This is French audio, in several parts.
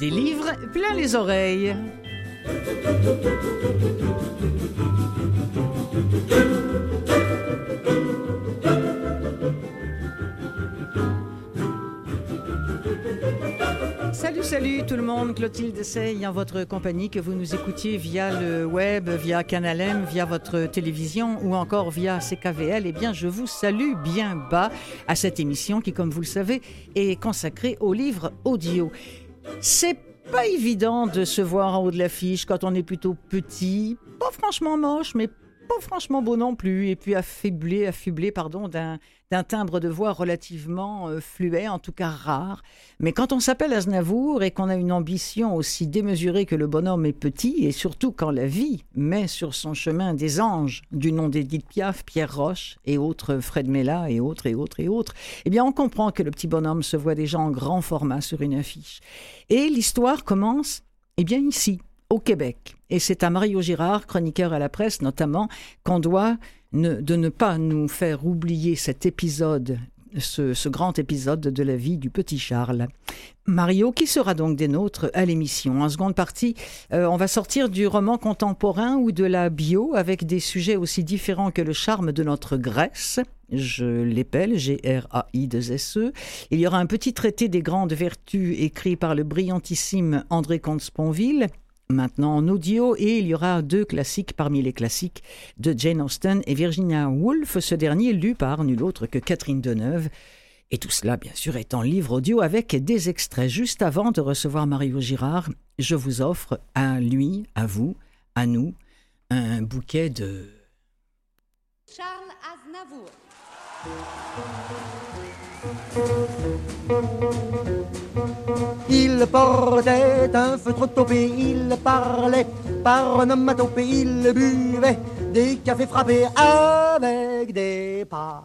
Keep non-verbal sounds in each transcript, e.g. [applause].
Des livres plein les oreilles. Salut, salut tout le monde, Clotilde essaye en votre compagnie, que vous nous écoutiez via le web, via Canal M, via votre télévision ou encore via CKVL. Eh bien, je vous salue bien bas à cette émission qui, comme vous le savez, est consacrée aux livres audio. C'est pas évident de se voir en haut de l'affiche quand on est plutôt petit, pas franchement moche, mais pas franchement beau non plus, et puis affublé, affublé pardon, d'un, timbre de voix relativement euh, fluet, en tout cas rare. Mais quand on s'appelle Aznavour et qu'on a une ambition aussi démesurée que le bonhomme est petit, et surtout quand la vie met sur son chemin des anges du nom d'Edith Piaf, Pierre Roche et autres, Fred Mella et autres et autres et autres, eh bien on comprend que le petit bonhomme se voit déjà en grand format sur une affiche. Et l'histoire commence, eh bien ici, au Québec. Et c'est à Mario Girard, chroniqueur à la presse notamment, qu'on doit ne, de ne pas nous faire oublier cet épisode, ce, grand épisode de la vie du petit Charles. Mario, qui sera donc des nôtres à l'émission? En seconde partie, euh, on va sortir du roman contemporain ou de la bio avec des sujets aussi différents que le charme de notre Grèce. Je l'épelle, G-R-A-I-2-S-E. Il y aura un petit traité des grandes vertus écrit par le brillantissime André Comte-Sponville maintenant en audio et il y aura deux classiques parmi les classiques de Jane Austen et Virginia Woolf, ce dernier lu par nul autre que Catherine Deneuve. Et tout cela, bien sûr, est en livre audio avec des extraits. Juste avant de recevoir Mario Girard, je vous offre à lui, à vous, à nous, un bouquet de... Charles Aznavour. Il portait un feutre topé, il parlait par onomatopée, il buvait des cafés frappés avec des pâtes.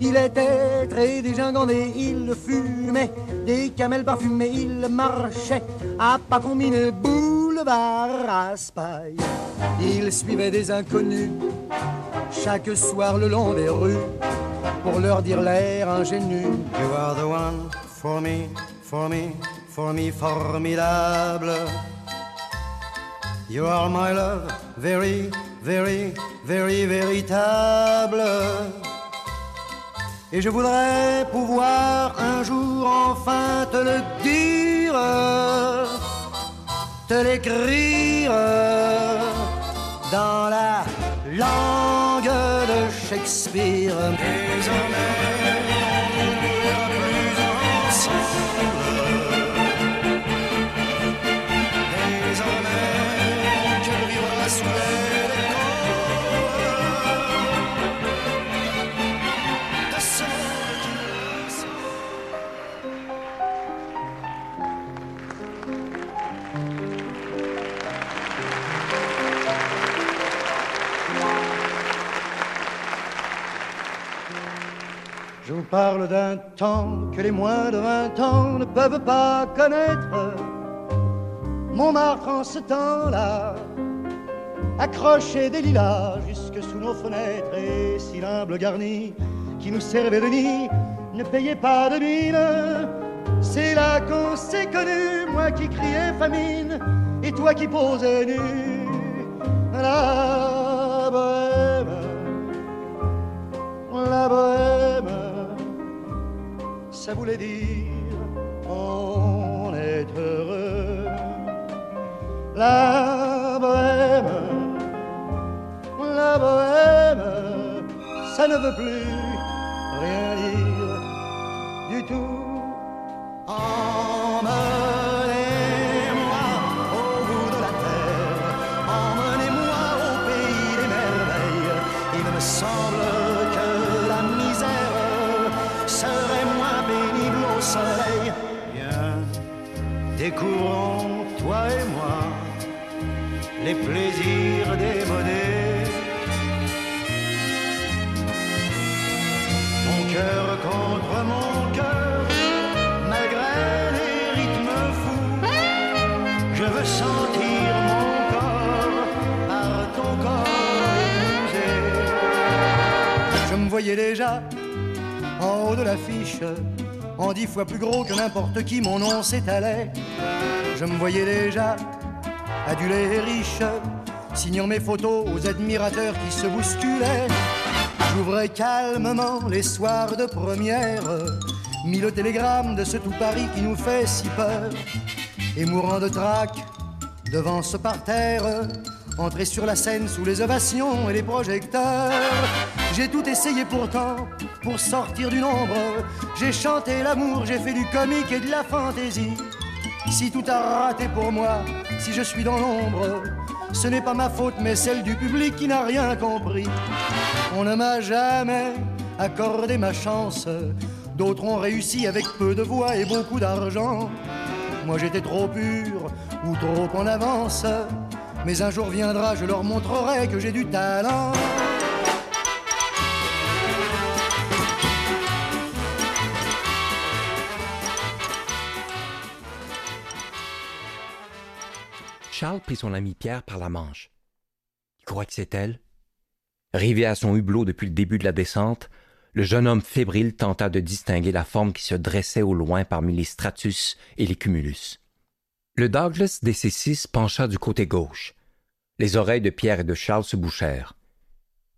Il était très dégingandé, il fumait des camels parfumés, il marchait à pas combiner boulevard Raspail. Il suivait des inconnus chaque soir le long des rues pour leur dire l'air ingénu. You are the one for me, for me, for me formidable. You are my love, very, very, very véritable. Et je voudrais pouvoir un jour enfin te le dire, te l'écrire dans la langue Shakespeare. Désormais, Je vous parle d'un temps que les moins de vingt ans ne peuvent pas connaître. Montmartre en ce temps-là accrochait des lilas jusque sous nos fenêtres et si l'humble garni qui nous servait de nid ne payait pas de mine. C'est là qu'on s'est connus, moi qui criais famine et toi qui posais nu. La bohème, la bohème, ça voulait dire on est heureux. La bohème, la bohème, ça ne veut plus rien dire du tout. Emmenez-moi découvrons, toi et moi, les plaisirs démodés. Mon cœur contre mon cœur, malgré les rythmes fous, je veux sentir mon corps par ton corps épousé. Je me voyais déjà en haut de l'affiche en dix fois plus gros que n'importe qui, mon nom s'étalait. Je me voyais déjà adulé et riche, signant mes photos aux admirateurs qui se bousculaient. J'ouvrais calmement les soirs de première, mis le télégramme de ce tout Paris qui nous fait si peur, et mourant de trac devant ce parterre, entrer sur la scène sous les ovations et les projecteurs. J'ai tout essayé pourtant pour sortir du nombre. J'ai chanté l'amour, j'ai fait du comique et de la fantaisie. Si tout a raté pour moi, si je suis dans l'ombre, ce n'est pas ma faute mais celle du public qui n'a rien compris. On ne m'a jamais accordé ma chance. D'autres ont réussi avec peu de voix et beaucoup d'argent. Moi j'étais trop pur ou trop en avance. Mais un jour viendra, je leur montrerai que j'ai du talent. Charles prit son ami Pierre par la manche. Tu crois que c'est elle? Rivé à son hublot depuis le début de la descente, le jeune homme fébrile tenta de distinguer la forme qui se dressait au loin parmi les stratus et les cumulus. Le Douglas DC-6 pencha du côté gauche. Les oreilles de Pierre et de Charles se bouchèrent.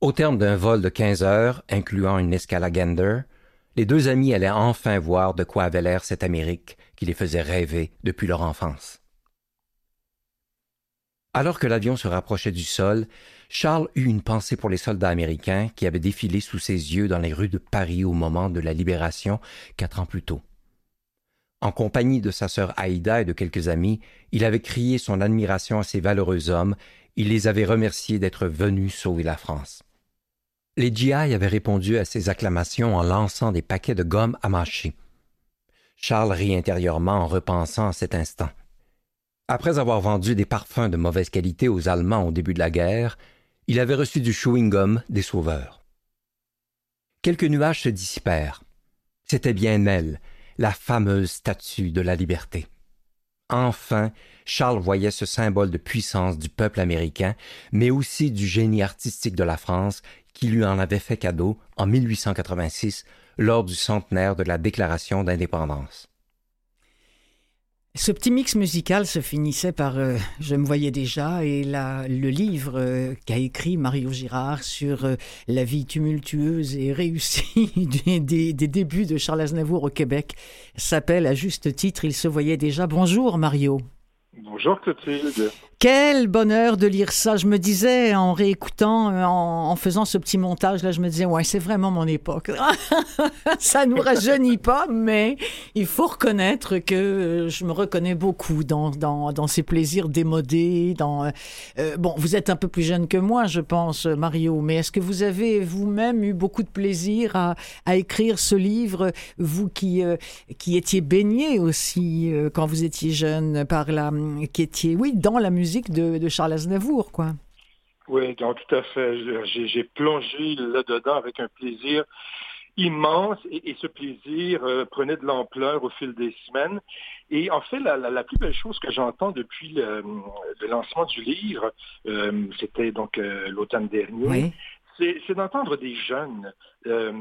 Au terme d'un vol de quinze heures, incluant une escale à Gander, les deux amis allaient enfin voir de quoi avait l'air cette Amérique qui les faisait rêver depuis leur enfance. Alors que l'avion se rapprochait du sol, Charles eut une pensée pour les soldats américains qui avaient défilé sous ses yeux dans les rues de Paris au moment de la libération quatre ans plus tôt. En compagnie de sa sœur Haïda et de quelques amis, il avait crié son admiration à ces valeureux hommes, il les avait remerciés d'être venus sauver la France. Les GI avaient répondu à ces acclamations en lançant des paquets de gomme à mâcher. Charles rit intérieurement en repensant à cet instant. Après avoir vendu des parfums de mauvaise qualité aux Allemands au début de la guerre, il avait reçu du chewing-gum des sauveurs. Quelques nuages se dissipèrent. C'était bien elle, la fameuse statue de la liberté. Enfin, Charles voyait ce symbole de puissance du peuple américain, mais aussi du génie artistique de la France qui lui en avait fait cadeau en 1886 lors du centenaire de la Déclaration d'indépendance. Ce petit mix musical se finissait par euh, Je me voyais déjà et la, le livre euh, qu'a écrit Mario Girard sur euh, la vie tumultueuse et réussie [laughs] des, des, des, débuts de Charles Aznavour au Québec s'appelle à juste titre Il se voyait déjà. Bonjour Mario. Bonjour Clotilde. Quel bonheur de lire ça. Je me disais en réécoutant, en, en faisant ce petit montage là, je me disais ouais c'est vraiment mon époque. [laughs] ça nous rajeunit pas, mais il faut reconnaître que je me reconnais beaucoup dans dans, dans ces plaisirs démodés. Dans euh, bon, vous êtes un peu plus jeune que moi, je pense, Mario, mais est-ce que vous avez vous-même eu beaucoup de plaisir à, écrire ce livre, vous qui euh, qui étiez baigné aussi euh, quand vous étiez jeune par la, qui étiez oui dans la musique de, de, Charles Aznavour, quoi. Oui, donc tout à fait. J'ai plongé là-dedans avec un plaisir immense et, et ce plaisir euh, prenait de l'ampleur au fil des semaines. Et en fait, la, la, la plus belle chose que j'entends depuis le, le, lancement du livre, euh, c'était donc euh, l'automne dernier, oui. c'est d'entendre des jeunes, euh,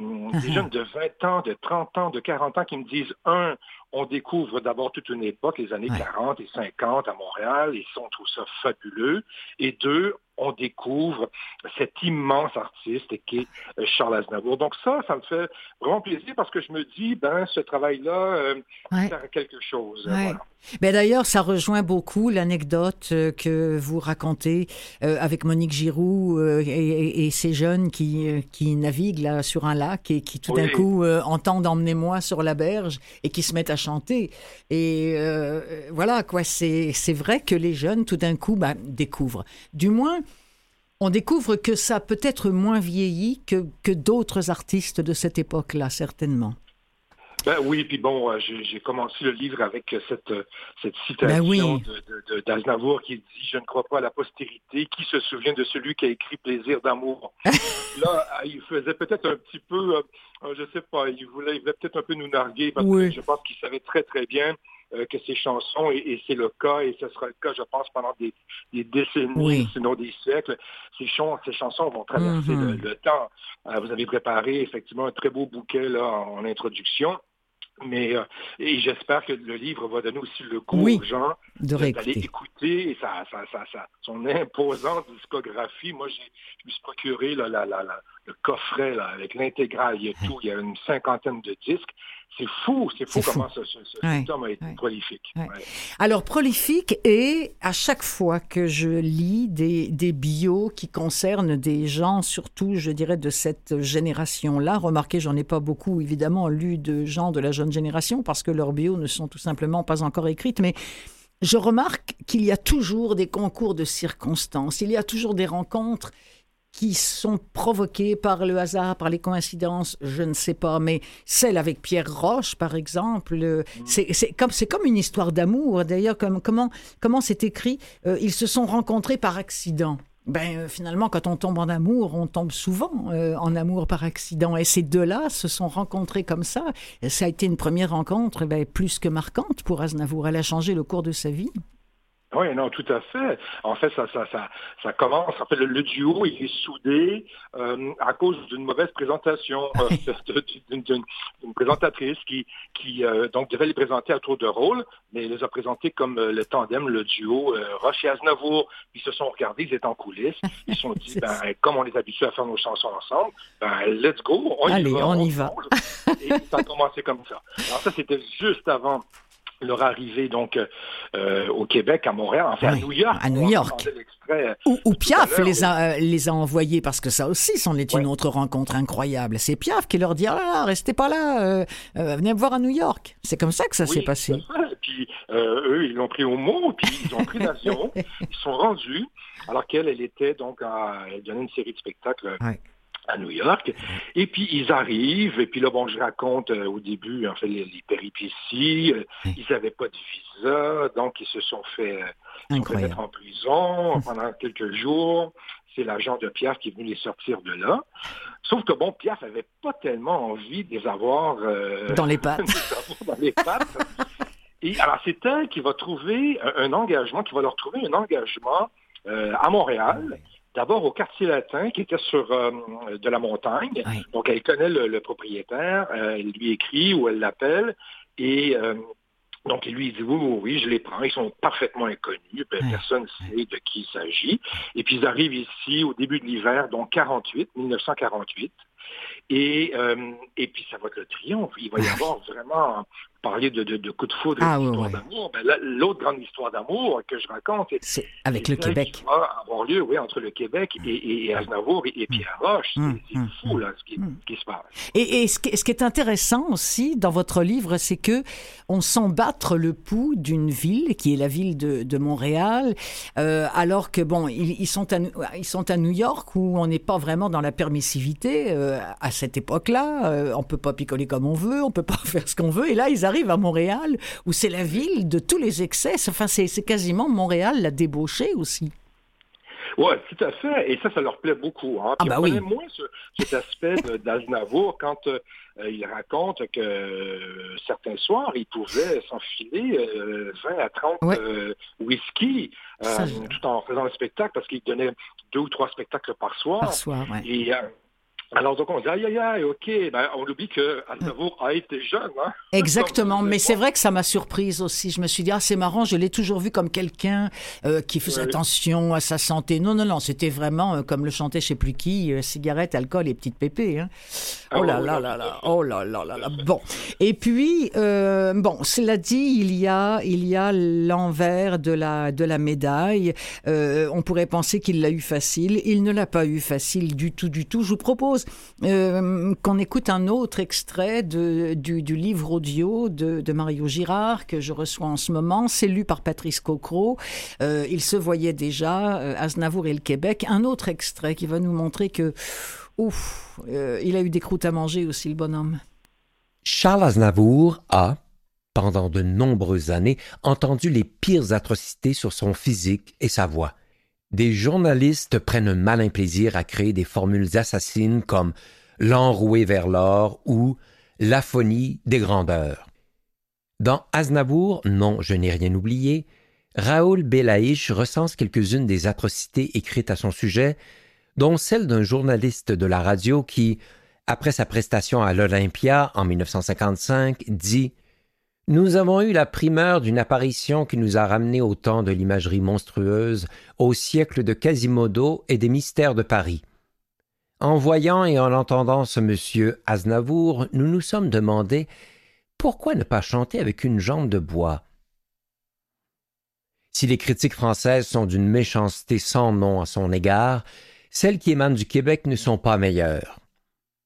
des jeunes de 20 ans, de 30 ans, de 40 ans qui me disent, un, on découvre d'abord toute une époque, les années ouais. 40 et 50 à Montréal, et on trouve ça fabuleux. Et deux, on découvre cet immense artiste qui est Charles Aznavour. Donc ça, ça me fait vraiment plaisir parce que je me dis, ben, ce travail-là euh, ouais. sert à quelque chose. Ouais. Voilà. Ben D'ailleurs, ça rejoint beaucoup l'anecdote euh, que vous racontez euh, avec Monique Giroux euh, et, ces jeunes qui, euh, qui naviguent là sur un lac et qui tout d'un coup euh, entendent Emmenez-moi sur la berge et qui se mettent à chanter. Et euh, voilà, quoi, c'est vrai que les jeunes, tout d'un coup, ben, découvrent. Du moins, on découvre que ça peut être moins vieilli que, que d'autres artistes de cette époque-là, certainement. Ben oui, puis bon, euh, j'ai commencé le livre avec cette, cette citation ben oui. d'Aznavour qui dit « Je ne crois pas à la postérité. Qui se souvient de celui qui a écrit Plaisir d'amour? [laughs] » Là, il faisait peut-être un petit peu, euh, je sais pas, il voulait, il voulait peut-être un peu nous narguer parce oui. que je pense qu'il savait très très bien euh, que ces chansons, et, et c'est le cas, et ce sera le cas, je pense, pendant des, des décennies, oui. sinon des siècles, ces, chans, ces chansons vont traverser mm -hmm. le, le, temps. Euh, vous avez préparé effectivement un très beau bouquet là en, en introduction. Mais euh, et j'espère que le livre va donner aussi le goût Oui, aux gens d'aller écouter sa, sa, son imposante discographie. Moi, j'ai, je me suis procuré là, la, la, la- le coffret là, avec l'intégrale. Il y a tout. Il y a une cinquantaine de disques. C'est fou, c'est fou C'est fou. comment ce, ce, Ouais, a été ouais. prolifique. Ouais. Alors, prolifique, et à chaque fois que je lis des, des bios qui concernent des gens, surtout, je dirais, de cette génération-là, remarquez, j'en ai pas beaucoup, évidemment, lu de gens de la jeune génération, parce que leurs bios ne sont tout simplement pas encore écrites, mais je remarque qu'il y a toujours des concours de circonstances, il y a toujours des rencontres qui sont provoquées par le hasard, par les coïncidences, je ne sais pas, mais celle avec Pierre Roche, par exemple, euh, c'est c'est comme, comme une histoire d'amour. D'ailleurs, comme, comment comment c'est écrit Euh, Ils se sont rencontrés par accident. Ben, euh, finalement, quand on tombe en amour, on tombe souvent euh, en amour par accident. Et ces deux-là se sont rencontrés comme ça. Et ça a été une première rencontre ben, plus que marquante pour Aznavour. Elle a changé le cours de sa vie. Oui, non, tout à fait. En fait, ça, ça, ça, ça commence. En fait, le, le duo, il est soudé euh, à cause d'une mauvaise présentation euh, [laughs] d'une présentatrice qui, qui euh, donc devait les présenter à tour de rôle, mais elle les a présentés comme le tandem, le duo Roche et Aznavour. Ils se sont regardés, ils étaient en coulisses. Ils se sont dit, [laughs] ben, comme on est habitué à faire nos chansons ensemble, ben, let's go, on Allez, y va. on y va. fonce. Et ça a commencé comme ça. Alors ça, c'était juste avant leur arrivée donc euh, au Québec, à Montréal, enfin Oui, à New York. à New York. ou Tout Piaf les a, euh, les a envoyés, parce que ça aussi, c'en est une autre rencontre incroyable. C'est Piaf qui leur dit, ah là là, restez pas là, euh, euh, venez me voir à New York. C'est comme ça que ça Oui, s'est passé. fait. Puis euh, eux, ils l'ont pris au mot, puis ils ont pris l'avion, [laughs] ils sont rendus, alors qu'elle, elle était donc à, elle donnait une série de spectacles Ouais. À New York. Et puis ils arrivent, et puis là, bon, je raconte euh, au début, en fait, les, les péripéties. Euh. Ils n'avaient pas de visa, donc ils se sont fait, euh, fait mettre en prison pendant quelques jours. C'est l'agent de Piaf qui est venu les sortir de là. Sauf que bon, Piaf avait pas tellement envie de les avoir euh, Dans les pattes. [laughs] dans les pattes. Et alors, c'est elle qui va trouver un, un engagement, qui va leur trouver un engagement à Montréal. D'abord au quartier latin, qui était sur euh, de la montagne. Oui. Donc, elle connaît le, le propriétaire, euh, elle lui écrit ou elle l'appelle. Et euh, donc, il lui dit oui, oui, oui, je les prends. Ils sont parfaitement inconnus. Ben. Personne ne sait de qui il s'agit. Et puis, ils arrivent ici au début de l'hiver, donc 48, 1948. Et, euh, et puis, ça va être le triomphe. Il va y [laughs] avoir vraiment parler de, de, de coups de foudre Ah, d'histoire ouais. d'amour. Ben, L'autre grande histoire d'amour que je raconte, c'est avec le Québec. qui va avoir lieu, oui, entre le Québec et, et, et Aznavour et, et Pierre Roche. C'est Hum, hum, fou, là, ce qui, hum. se passe. Et, ce, qui, ce qui est intéressant aussi dans votre livre, c'est que on sent battre le pouls d'une ville qui est la ville de, de Montréal, euh, alors que bon, ils, ils sont à, ils sont à New York où on n'est pas vraiment dans la permissivité euh, à cette époque-là. Euh, on peut pas picoler comme on veut, on peut pas [laughs] faire ce qu'on veut. Et là, ils arrivent à Montréal où c'est la ville de tous les excès. Enfin, c'est quasiment Montréal la débauchée aussi. Oui, tout à fait. Et ça, ça leur plaît beaucoup. Hein. Ah, bah on oui. moins ce- cet aspect d'Aznavour quand euh, il raconte que euh, certains soirs, il pouvait s'enfiler euh, 20 à 30 Ouais. euh, whisky Ça, je- tout en faisant le spectacle parce qu'il donnait deux ou trois spectacles par soir. Par soir, ouais. Et, alors donc on dit aïe aïe aïe, ok, ben, on oublie que Aznavour a été jeune. Hein? Exactement, mais c'est vrai que ça m'a surprise aussi. Je me suis dit, ah, c'est marrant, je l'ai toujours vu comme quelqu'un euh, qui faisait Oui. attention à sa santé. Non, non, non, c'était vraiment, euh, comme le chantait je sais plus qui, euh, cigarette, alcool et petite pépé. Hein. Ah Oh là oui, là oui, là là, oh là là là là. Bon, et puis, euh, bon, cela dit, il y a, il y a l'envers de la, de la médaille. Euh, on pourrait penser qu'il l'a eu facile. Il ne l'a pas eu facile du tout, du tout. Je vous propose euh, qu'on écoute un autre extrait du, livre audio de, Mario Girard que je reçois en ce moment. C'est lu par Patrice Cocro. Euh, il se voyait déjà, euh, Aznavour et le Québec. Un autre extrait qui va nous montrer que, ouf, il a eu des croûtes à manger aussi, le bonhomme. Charles Aznavour a, pendant de nombreuses années, entendu les pires atrocités sur son physique et sa voix. Des journalistes prennent un malin plaisir à créer des formules assassines comme l'enroué vers l'or ou l'aphonie des grandeurs. Dans Aznavour, non, je n'ai rien oublié, Raoul Belaïch recense quelques-unes des atrocités écrites à son sujet, dont celle d'un journaliste de la radio qui, après sa prestation à l'Olympia en 1955, dit Nous avons eu la primeur d'une apparition qui nous a ramené au temps de l'imagerie monstrueuse, au siècle de Quasimodo et des mystères de Paris. En voyant et en entendant ce monsieur Aznavour, nous nous sommes demandé pourquoi ne pas chanter avec une jambe de bois? Si les critiques françaises sont d'une méchanceté sans nom à son égard, celles qui émanent du Québec ne sont pas meilleures.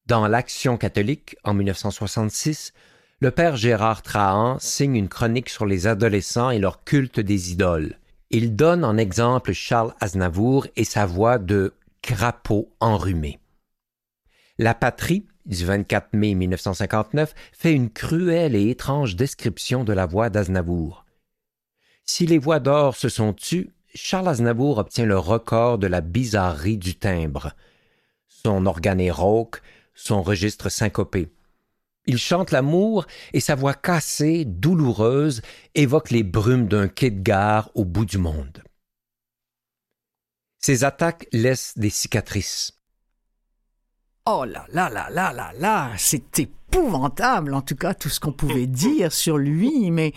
Dans l'Action catholique, en 1966, le père Gérard Trahan signe une chronique sur les adolescents et leur culte des idoles. Il donne en exemple Charles Aznavour et sa voix de crapaud enrhumé. La patrie, du 24 mai 1959, fait une cruelle et étrange description de la voix d'Aznavour. Si les voix d'or se sont tues, Charles Aznavour obtient le record de la bizarrerie du timbre. Son organe est rauque, son registre syncopé. Il chante l'amour et sa voix cassée, douloureuse, évoque les brumes d'un quai de gare au bout du monde. Ses attaques laissent des cicatrices. Oh là là là là là là, c'est épouvantable en tout cas tout ce qu'on pouvait [laughs] dire sur lui, mais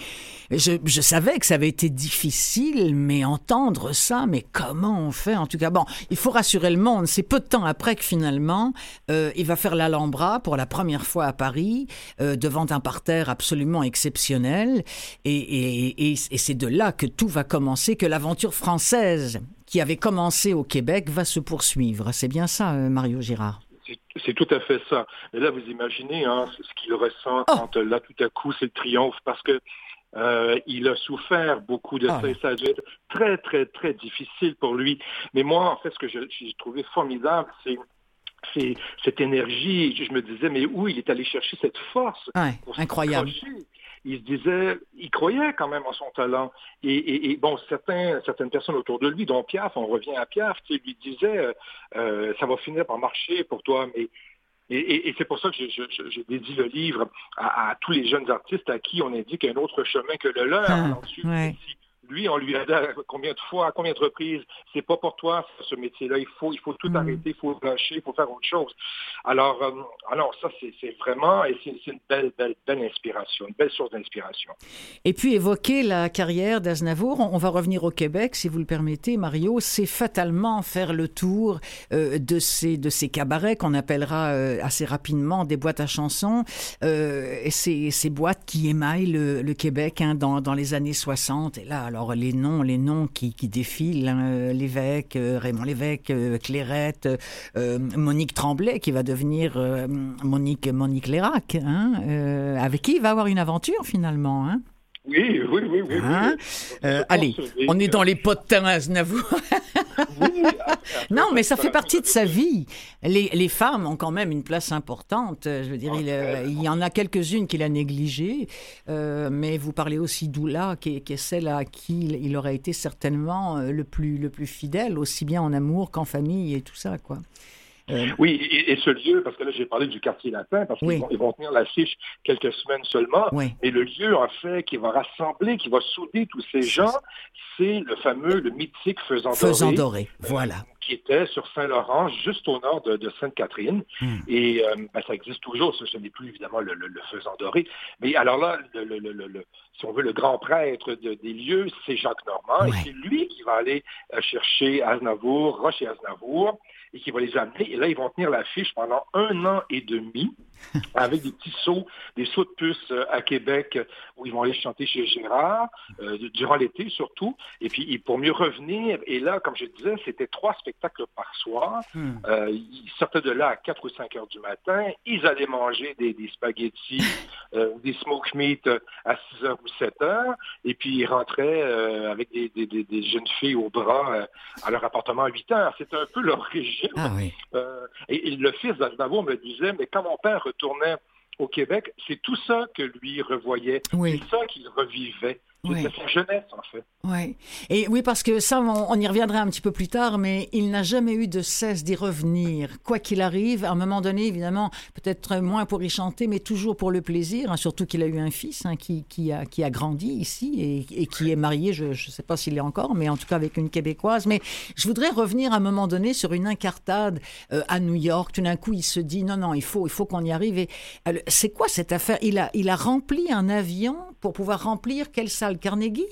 je, je, savais que ça avait été difficile, mais entendre ça, mais comment on fait en tout cas Bon, il faut rassurer le monde, c'est peu de temps après que finalement euh, il va faire l'Alhambra pour la première fois à Paris, euh, devant un parterre absolument exceptionnel, et, et, et, et c'est de là que tout va commencer, que l'aventure française qui avait commencé au Québec va se poursuivre. C'est bien ça, euh, Mario Girard? C'est tout à fait ça. Mais là, vous imaginez hein, ce qu'il ressent oh. quand là, tout à coup, c'est le triomphe, parce que euh, il a souffert beaucoup de ah. ça et ça a dû être très, très, très difficile pour lui. Mais moi, en fait, ce que j'ai trouvé formidable, c'est cette énergie. Je me disais, mais où il est allé chercher cette force ouais, Incroyable il se disait, il croyait quand même en son talent. Et, bon, certains, certaines personnes autour de lui, dont Piaf, on revient à Piaf, lui disaient, euh, euh, ça va finir par marcher pour toi, mais et, c'est pour ça que je, dédie le livre à, tous les jeunes artistes à qui on indique un autre chemin que le leur. Ah, lui, on lui a dit combien de fois, à combien de reprises, c'est pas pour toi ce métier-là, il faut, il faut tout mm. arrêter, il faut lâcher, il faut faire autre chose. Alors, euh, alors ça, c'est vraiment, et c'est une belle, belle, belle inspiration, une belle source d'inspiration. Et puis, évoquer la carrière d'Aznavour, on, va revenir au Québec, si vous le permettez, Mario, c'est fatalement faire le tour euh, de, ces, de ces cabarets qu'on appellera euh, assez rapidement des boîtes à chansons, et ces, ces boîtes qui émaillent le, Québec hein, dans, dans les années 60. Et là, alors les noms, les noms qui, défilent, hein, euh, l'évêque, euh, Raymond l'évêque, euh, Clairette, Monique Tremblay qui va devenir Monique Monique Lérac, hein, avec qui il va avoir une aventure finalement. Hein. Oui, oui, oui, oui. Hein? Euh, allez, on est dans les potins Aznavour. oui, [laughs] non, mais ça fait partie de sa vie. Les, les, femmes ont quand même une place importante. Je veux dire, il, euh, il y en a quelques-unes qu'il a négligées, euh, mais vous parlez aussi d'Oula, qui, qui, est celle à qui il aurait été certainement le plus, le plus fidèle, aussi bien en amour qu'en famille et tout ça, quoi. Euh, oui, et, ce lieu, parce que là j'ai parlé du quartier latin, parce qu'ils vont, ils vont tenir l'affiche quelques semaines seulement, mais le lieu en fait qui va rassembler, qui va souder tous ces gens, c'est le fameux, le mythique Faisant Doré. Faisant Doré, voilà. qui était sur Saint-Laurent, juste au nord de, Sainte-Catherine. Hmm. Et euh, ben, ça existe toujours, ce, n'est plus évidemment le, le, Faisant Doré. Mais alors là, le, si on veut, le grand prêtre des lieux, c'est Jacques Normand. Et c'est lui qui va aller euh, chercher Aznavour, Roche et Aznavour et qui va les amener. Et là, ils vont tenir l'affiche pendant un an et demi [laughs] avec des petits sauts, des sauts de puce euh, à Québec où ils vont aller chanter chez Gérard, euh, durant l'été surtout. Et puis, pour mieux revenir, et là, comme je disais, c'était trois spectacles par soir. Hmm. Euh, ils sortaient de là à 4 ou 5 heures du matin. Ils allaient manger des, spaghettis, [laughs] des smoke meat à 6 heures ou 7 heures. Et puis, ils rentraient avec des, jeunes filles au bras à leur appartement à 8 heures. C'était un peu leur régime. Ah et, le fils d'Aznavour me disait, mais quand mon père retournait au Québec, c'est tout ça que lui revoyait. C'est ça qu'il revivait. Oui. C'était sa jeunesse, en fait. Ouais. Et oui, parce que ça, on, on y reviendra un petit peu plus tard, mais il n'a jamais eu de cesse d'y revenir. Quoi qu'il arrive, à un moment donné, évidemment, peut-être moins pour y chanter, mais toujours pour le plaisir, hein, surtout qu'il a eu un fils hein, qui, qui, a, qui a grandi ici et, et qui est marié, je ne sais pas s'il est encore, mais en tout cas avec une Québécoise. Mais je voudrais revenir à un moment donné sur une incartade euh, à New York. Tout d'un coup, il se dit, non, non, il faut, il faut qu'on y arrive. Et euh, c'est quoi cette affaire? Il a, il a rempli un avion pour pouvoir remplir quelle salle Carnegie?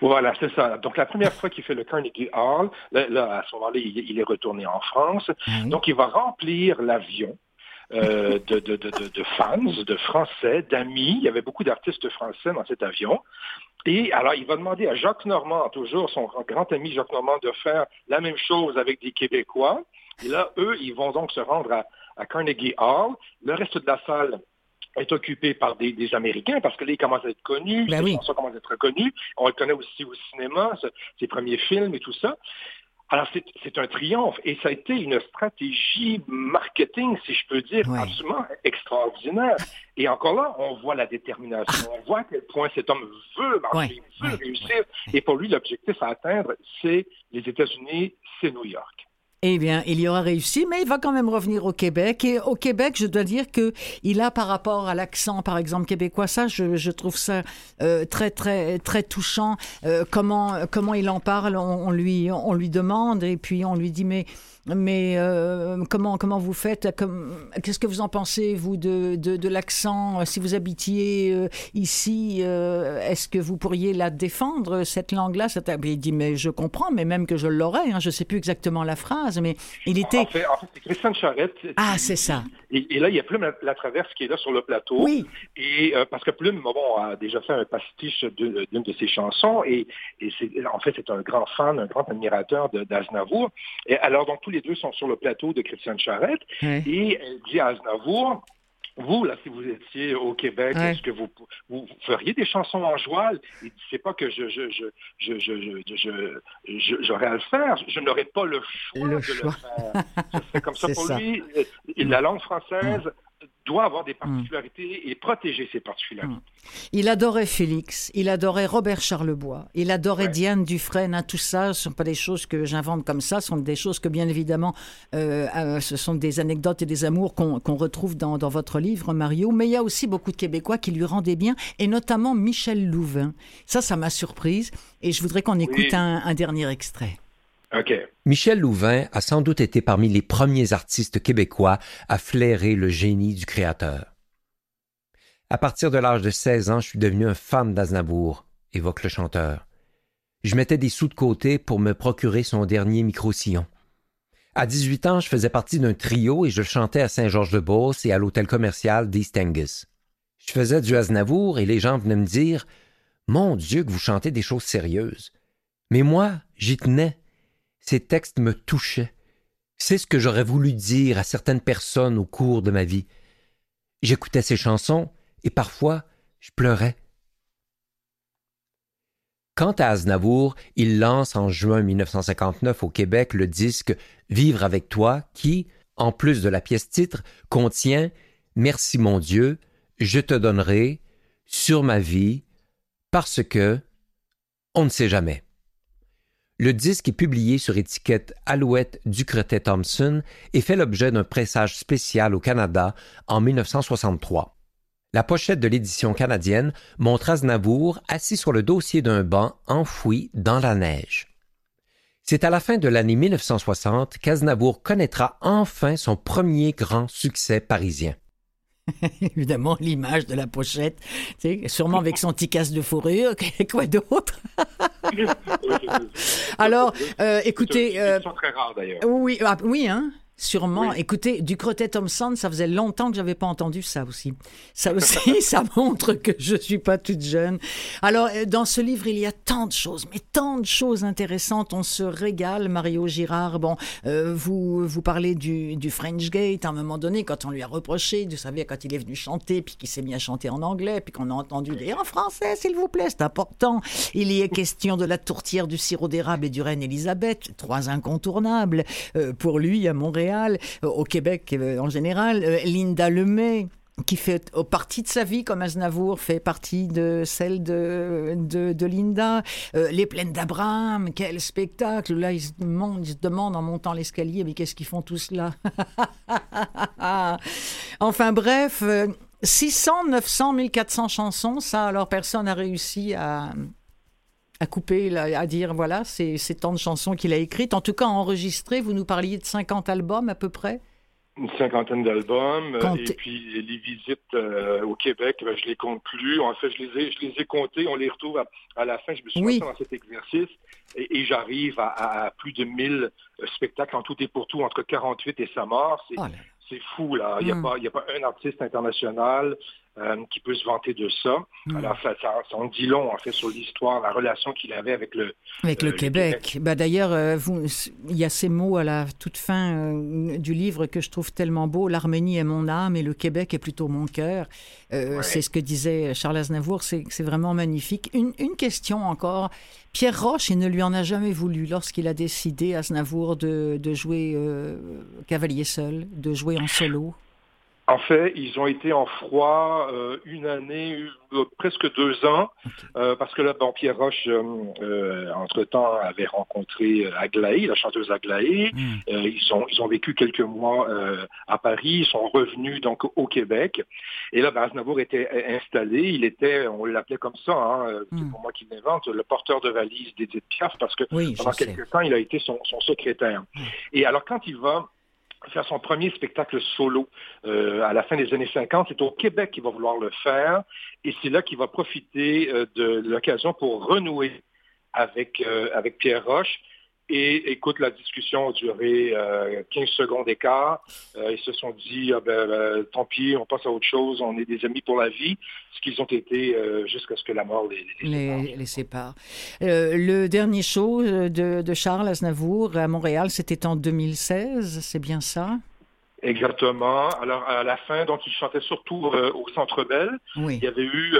Voilà, c'est ça. Donc, la première fois qu'il fait le Carnegie Hall, là, là, à ce moment-là, il, il est retourné en France. Donc, il va remplir l'avion. euh, de, de, de, de, de fans, de Français, d'amis. Il y avait beaucoup d'artistes français dans cet avion. Et alors, il va demander à Jacques Normand, toujours son grand ami Jacques Normand, de faire la même chose avec des Québécois. Et là, eux, ils vont donc se rendre à, à Carnegie Hall. Le reste de la salle est occupé par des, des Américains parce que là, il commence à être connu, Ben oui. chansons commencent à être reconnues. On le connaît aussi au cinéma, ce- ses premiers films et tout ça. Alors, c'est un triomphe et ça a été une stratégie marketing, si je peux dire, Ouais. absolument extraordinaire. [laughs] Et encore là, on voit la détermination. On voit à quel point cet homme veut marcher, Ouais, veut ouais, réussir. Et pour lui, l'objectif à atteindre, c'est les États-Unis, c'est New York. Eh bien, il y aura réussi, mais il va quand même revenir au Québec. Et au Québec, je dois dire que il a par rapport à l'accent, par exemple québécois, ça, je, trouve ça euh, très très très touchant. Euh, comment comment il en parle, on, lui on lui demande et puis on lui dit mais mais euh, comment comment vous faites? Qu'est-ce que vous en pensez vous de de, l'accent? Si vous habitiez ici, est-ce que vous pourriez la défendre cette langue-là? Il dit mais je comprends, mais même que je l'aurais, hein, je sais plus exactement la phrase, mais il était En fait, en fait c'est Christiane Charette. ah c'est ça. Et, et là, il y a Plume la, la Traverse qui est là sur le plateau. Oui, Et euh, parce que Plume, bon, a déjà fait un pastiche d'une d'une de ses chansons, et, en fait, c'est un grand fan, un grand admirateur d'Aznavour. Et alors, donc, tous les deux sont sur le plateau de Christiane Charette, et elle dit à Aznavour, vous, là, si vous étiez au Québec, Ouais. est-ce que vous, feriez des chansons en joie? Il c'est pas que je, je, je, je, je, je, je- je- j'aurais à le faire, je n'aurais pas le choix Le de choix. le faire. Ce serait comme ça [laughs] C'est pour ça. lui. La langue française doit avoir des Mm. particularités et protéger ses particularités. il adorait Félix, il adorait Robert Charlebois, il adorait Ouais. Diane Dufresne. hein, tout ça, ce sont pas des choses que j'invente comme ça, ce sont des choses que bien évidemment, euh, euh, ce sont des anecdotes et des amours qu'on retrouve dans, dans votre livre, Mario. Mais il y a aussi beaucoup de Québécois qui lui rendaient bien, et notamment Michel Louvain. Ça, ça m'a surprise, et je voudrais qu'on écoute un, un dernier extrait. Michel Louvain a sans doute été parmi les premiers artistes québécois à flairer le génie du créateur. À partir de l'âge de 16 ans, je suis devenu un fan d'Aznavour, évoque le chanteur. Je mettais des sous de côté pour me procurer son dernier micro-sillon. À 18 ans, je faisais partie d'un trio et je chantais à Saint-Georges-de-Beauce et à l'hôtel commercial d'East Angus. Je faisais du Aznavour et les gens venaient me dire Mon Dieu, que vous chantez des choses sérieuses. Mais moi, j'y tenais. Ces textes me touchaient. C'est ce que j'aurais voulu dire à certaines personnes au cours de ma vie. J'écoutais ces chansons et parfois je pleurais. Quant à Aznavour, il lance en juin 1959 au Québec le disque Vivre avec toi qui, en plus de la pièce titre, contient Merci mon Dieu, je te donnerai, sur ma vie, parce que on ne sait jamais. Le disque est publié sur étiquette Alouette Ducretet Thompson et fait l'objet d'un pressage spécial au Canada en 1963. La pochette de l'édition canadienne montre Aznavour assis sur le dossier d'un banc enfoui dans la neige. C'est à la fin de l'année 1960 qu'Aznavour connaîtra enfin son premier grand succès parisien. [laughs] Évidemment, l'image de la pochette, tu sais, sûrement avec son petit de fourrure, [laughs] quoi d'autre? Alors, euh, écoutez, euh, édition très rare d'ailleurs. oui, ah, oui, hein Sûrement. Oui. Écoutez, du Crotet Thompson, ça faisait longtemps que j'avais pas entendu ça aussi. Ça [laughs] aussi, ça montre que je suis pas toute jeune. Alors, euh, dans ce livre, il y a tant de choses, mais tant de choses intéressantes. On se régale, Mario Girard. Bon, euh, vous vous parlez du, du French Gate à un moment donné, quand on lui a reproché, vous savez, quand il est venu chanter, puis qu'il s'est mis à chanter en anglais, puis qu'on a entendu dire en français, s'il vous plaît, c'est important. Il y est question de la tourtière du sirop d'érable et du Reine Élisabeth, trois incontournables euh, pour lui à Montréal, euh, au Québec euh, en général. Euh, Linda Lemay. qui fait partie de sa vie, comme Aznavour fait partie de celle de, Linda. Les plaines d'Abraham, quel spectacle. Là, ils se demandent, ils se demandent en montant l'escalier, mais qu'est-ce qu'ils font tous là? [laughs] Enfin bref, euh, 600, 900, 1400 chansons, ça, alors personne n'a réussi à, à couper, à dire, voilà, c'est tant de chansons qu'il a écrites. En tout cas, enregistrées, vous nous parliez de 50 albums à peu près? Une cinquantaine d'albums. euh, Et puis les visites euh, au Québec, ben, je les compte plus. En fait, je les ai, je les ai comptés. On les retrouve à, à la fin. Je me suis Oui. dans cet exercice et, et j'arrive à, plus de 1000 euh, spectacles en tout et pour tout entre 48 et sa mort. C'est Oh fou, là. Il n'y a, Mm. pas- il y a pas un artiste international qui peut se vanter de ça. Mm. Alors, ça, ça, ça en dit long, en fait, sur l'histoire, la relation qu'il avait avec le... Avec Euh, le le Québec. Bah, D'ailleurs, euh, vous- il y a ces mots à la toute fin euh, du livre que je trouve tellement beau. L'Arménie est mon âme et le Québec est plutôt mon cœur. Euh, Ouais. C'est ce que disait Charles Aznavour. C'est c'est vraiment magnifique. Une, une question encore. Pierre Roche, il ne lui en a jamais voulu lorsqu'il a décidé, Aznavour, de, de jouer euh, cavalier seul, de jouer en solo? En fait, ils ont été en froid euh, une année, euh, presque deux ans, euh, parce que là, bon, Pierre Roche, entre-temps, avait rencontré Aglaé, la chanteuse Aglaé. Mm. Euh, ils, ont, ils ont vécu quelques mois à Paris, ils sont revenus donc au Québec. Et là, ben, Aznavour était installé, il était, on l'appelait comme ça, hein, euh, c'est Mm. pour moi qui l'invente, le porteur de valise d'Edith Piaf, parce que Oui, pendant sais. quelques temps, il a été son, son secrétaire. Et alors, quand il va faire son premier spectacle solo euh, à la fin des années 50, c'est au Québec qu'il va vouloir le faire. Et c'est là qu'il va profiter euh, de l'occasion pour renouer avec, euh, avec Pierre Roche. Et écoute, la discussion a duré euh, 15 secondes d'écart. Euh, ils se sont dit, ah ben, ben, tant pis, on passe à autre chose, on est des amis pour la vie, ce qu'ils ont été euh, jusqu'à ce que la mort les, les sépare. Les, les sépare. Euh, le dernier show de, de Charles Aznavour à Montréal, c'était en 2016, c'est bien ça? Exactement. Alors, à la fin, donc, il chantait surtout au Centre Bell. Oui. Il y avait eu,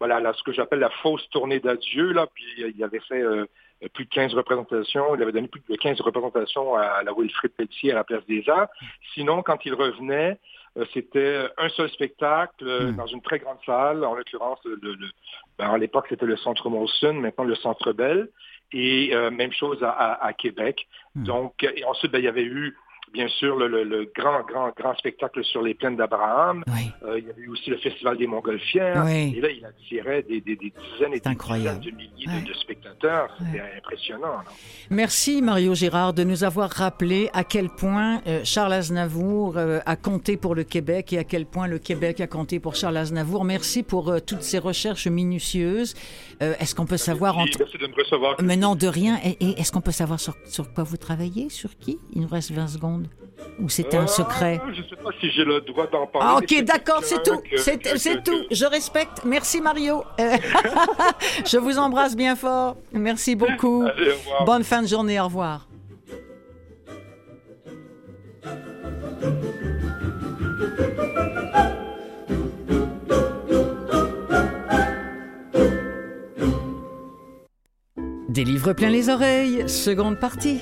voilà, là, ce que j'appelle la fausse tournée d'adieu, là, puis il avait fait plus de 15 représentations, il avait donné plus de 15 représentations à la Wilfrid Pelletier à la Place des Arts. Sinon, quand il revenait, euh, c'était un seul spectacle euh, Mm. dans une très grande salle, en l'occurrence, le, le- ben, à l'époque, c'était le Centre Molson, maintenant le Centre Bell, et euh, même chose à, à- à Québec. Mm. Donc, et ensuite, ben, il y avait eu bien sûr le, le- le grand, grand, grand spectacle sur les plaines d'Abraham. Oui. Euh, il y avait eu aussi le Festival des Montgolfières. Oui. Et là, il attirait des, des- des dizaines et des incroyable. dizaines de milliers de- Ouais. de, spectateurs. C'était impressionnant. là. Merci Mario Gérard de nous avoir rappelé à quel point euh, Charles Aznavour euh, a compté pour le Québec et à quel point le Québec a compté pour Charles Aznavour. Merci pour toutes ces recherches minutieuses. Euh, est-ce qu'on peut savoir Merci, entre... merci de me recevoir. Mais non, de rien. Et, et est-ce qu'on peut savoir sur, sur quoi vous travaillez? Sur qui? Il nous reste 20 secondes. Ou c'était un Euh, secret? Je ne sais pas si j'ai le droit d'en parler. Ah, ok, c'est d'accord, c'est tout. C'est que- c'est tout. Je respecte. Merci Mario. Euh, [laughs] Je vous embrasse bien fort. Merci beaucoup. Allez, au revoir. Bonne fin de journée. Au revoir. Des livres plein les oreilles, seconde partie.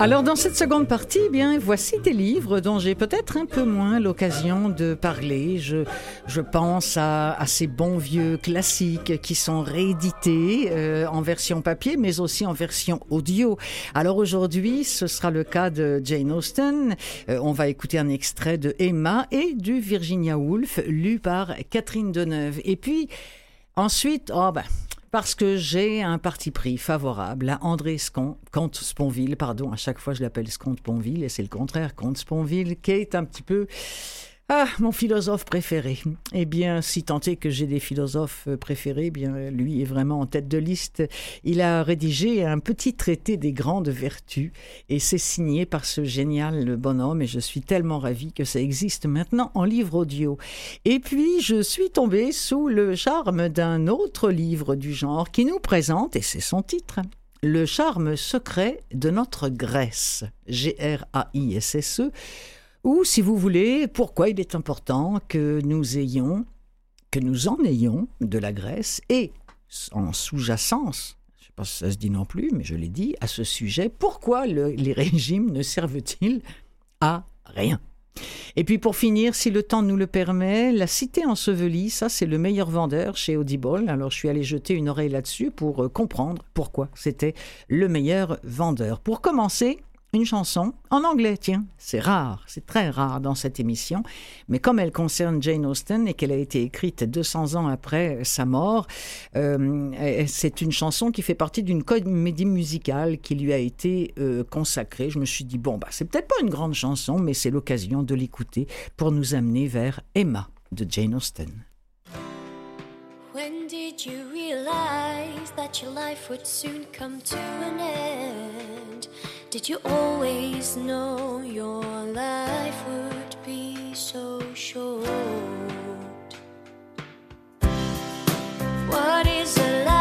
Alors dans cette seconde partie, eh bien voici des livres dont j'ai peut-être un peu moins l'occasion de parler. Je, je pense à, à ces bons vieux classiques qui sont réédités euh, en version papier, mais aussi en version audio. Alors aujourd'hui, ce sera le cas de Jane Austen. Euh, on va écouter un extrait de Emma et du Virginia Woolf, lu par Catherine Deneuve. Et puis ensuite, oh ben. Parce que j'ai un parti pris favorable à André Scon, Comte Sponville, pardon, à chaque fois je l'appelle Comte Sponville, et c'est le contraire, Comte Sponville, qui est un petit peu ah, mon philosophe préféré. Eh bien, si tant est que j'ai des philosophes euh, préférés, eh bien, lui est vraiment en tête de liste. Il a rédigé un petit traité des grandes vertus et c'est signé par ce génial bonhomme et je suis tellement ravi que ça existe maintenant en livre audio. Et puis, je suis tombé sous le charme d'un autre livre du genre qui nous présente, et c'est son titre, Le charme secret de notre Grèce. G-R-A-I-S-S-E ou si vous voulez, pourquoi il est important que nous ayons, que nous en ayons de la Grèce et en sous-jacence, je ne sais pas si ça se dit non plus, mais je l'ai dit, à ce sujet, pourquoi le- les régimes ne servent-ils à rien? Et puis pour finir, si le temps nous le permet, La Cité ensevelie, ça c'est le meilleur vendeur chez Audible. Alors je suis allé jeter une oreille là-dessus pour euh, comprendre pourquoi c'était le meilleur vendeur. Pour commencer, une chanson en anglais, tiens, c'est rare, c'est très rare dans cette émission, mais comme elle concerne Jane Austen et qu'elle a été écrite 200 ans après sa mort, euh, c'est une chanson qui fait partie d'une comédie musicale qui lui a été euh, consacrée. Je me suis dit, bon, bah, c'est peut-être pas une grande chanson, mais c'est l'occasion de l'écouter pour nous amener vers Emma de Jane Austen. When did you realize that your life would soon come to an end? Did you always know your life would be so short? What is a life?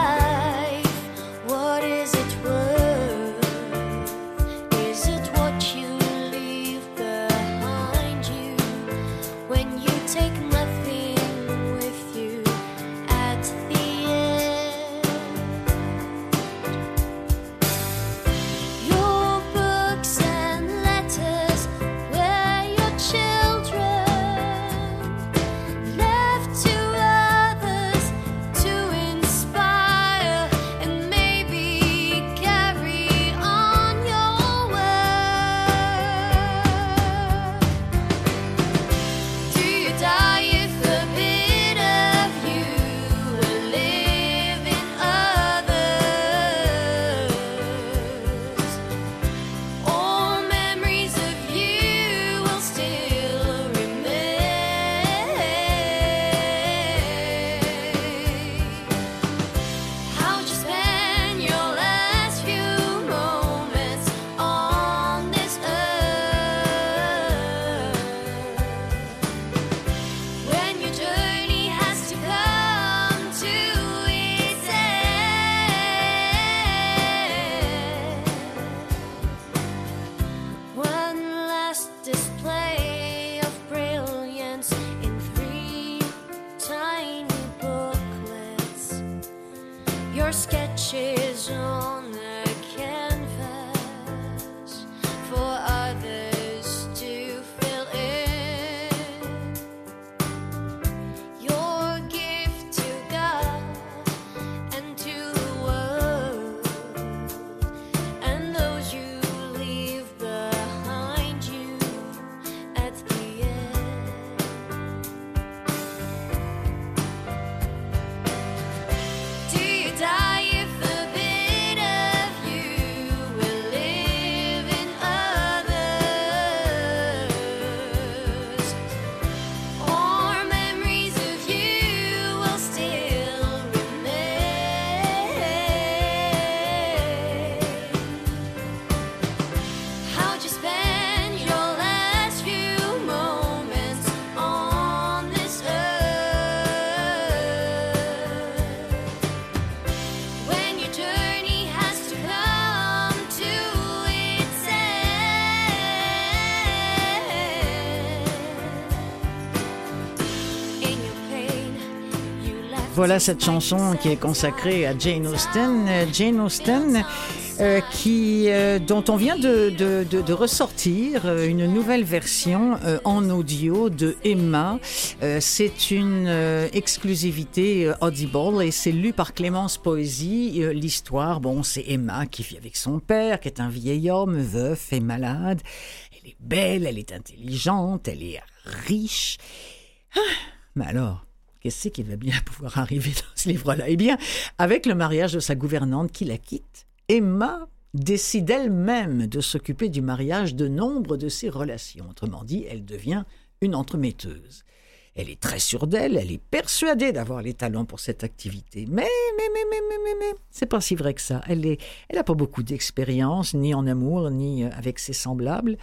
Voilà cette chanson qui est consacrée à Jane Austen. Jane Austen, euh, euh, dont on vient de, ressortir euh, une nouvelle version en audio de Emma. C'est une exclusivité Audible et c'est lu par Clémence Poésie. L'histoire, bon, c'est Emma qui vit avec son père, qui est un vieil homme, veuf et malade. Elle est belle, elle est intelligente, elle est riche. Ah, mais alors, qu'est-ce qui va bien [laughs] pouvoir arriver dans ce livre-là? Eh bien, avec le mariage de sa gouvernante qui la quitte, Emma décide elle-même de s'occuper du mariage de nombre de ses relations. Autrement dit, elle devient une entremetteuse. Elle est très sûre d'elle, elle est persuadée d'avoir les talents pour cette activité. Mais, mais, mais, mais, mais, mais, mais, c'est pas si vrai que ça. Elle est, elle n'a pas beaucoup d'expérience, ni en amour, ni euh, avec ses semblables.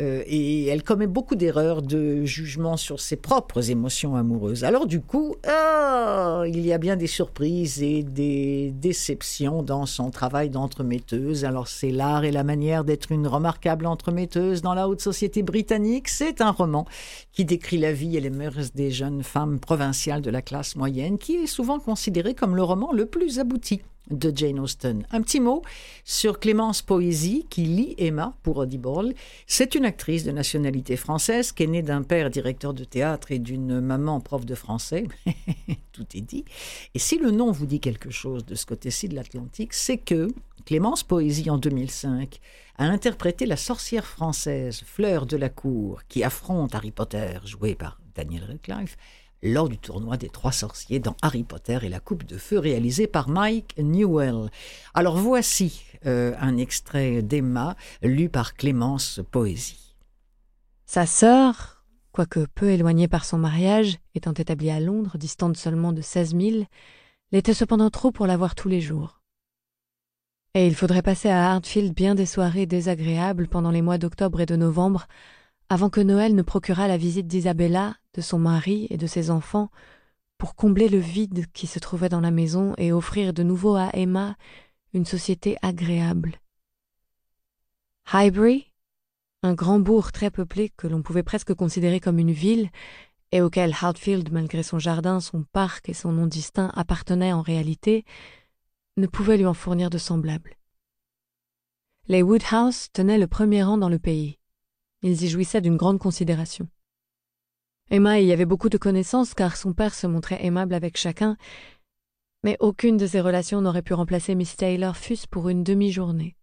Euh, et elle commet beaucoup d'erreurs de jugement sur ses propres émotions amoureuses. Alors du coup, ah, il y a bien des surprises et des déceptions dans son travail d'entremetteuse. Alors c'est l'art et la manière d'être une remarquable entremetteuse dans la haute société britannique. C'est un roman qui décrit la vie et les mœurs des jeunes femmes provinciales de la classe moyenne, qui est souvent considéré comme le roman le plus abouti de Jane Austen. Un petit mot sur Clémence Poésie, qui lit Emma pour Audible. C'est une actrice de nationalité française qui est née d'un père directeur de théâtre et d'une maman prof de français. [laughs] Tout est dit. Et si le nom vous dit quelque chose de ce côté-ci de l'Atlantique, c'est que Clémence Poésie, en 2005, a interprété la sorcière française Fleur de la Cour, qui affronte Harry Potter, joué par Daniel Radcliffe, lors du tournoi des trois sorciers dans Harry Potter et la Coupe de Feu réalisé par Mike Newell. Alors voici euh, un extrait d'Emma lu par Clémence Poésie. Sa sœur, quoique peu éloignée par son mariage, étant établie à Londres, distante seulement de 16 000, l'était cependant trop pour la voir tous les jours. Et il faudrait passer à Hartfield bien des soirées désagréables pendant les mois d'octobre et de novembre avant que Noël ne procurât la visite d'Isabella, de son mari et de ses enfants, pour combler le vide qui se trouvait dans la maison et offrir de nouveau à Emma une société agréable. Highbury, un grand bourg très peuplé que l'on pouvait presque considérer comme une ville, et auquel Hartfield, malgré son jardin, son parc et son nom distinct, appartenait en réalité, ne pouvait lui en fournir de semblable. Les Woodhouse tenaient le premier rang dans le pays. Ils y jouissaient d'une grande considération. Emma y avait beaucoup de connaissances car son père se montrait aimable avec chacun, mais aucune de ces relations n'aurait pu remplacer Miss Taylor fût-ce pour une demi-journée.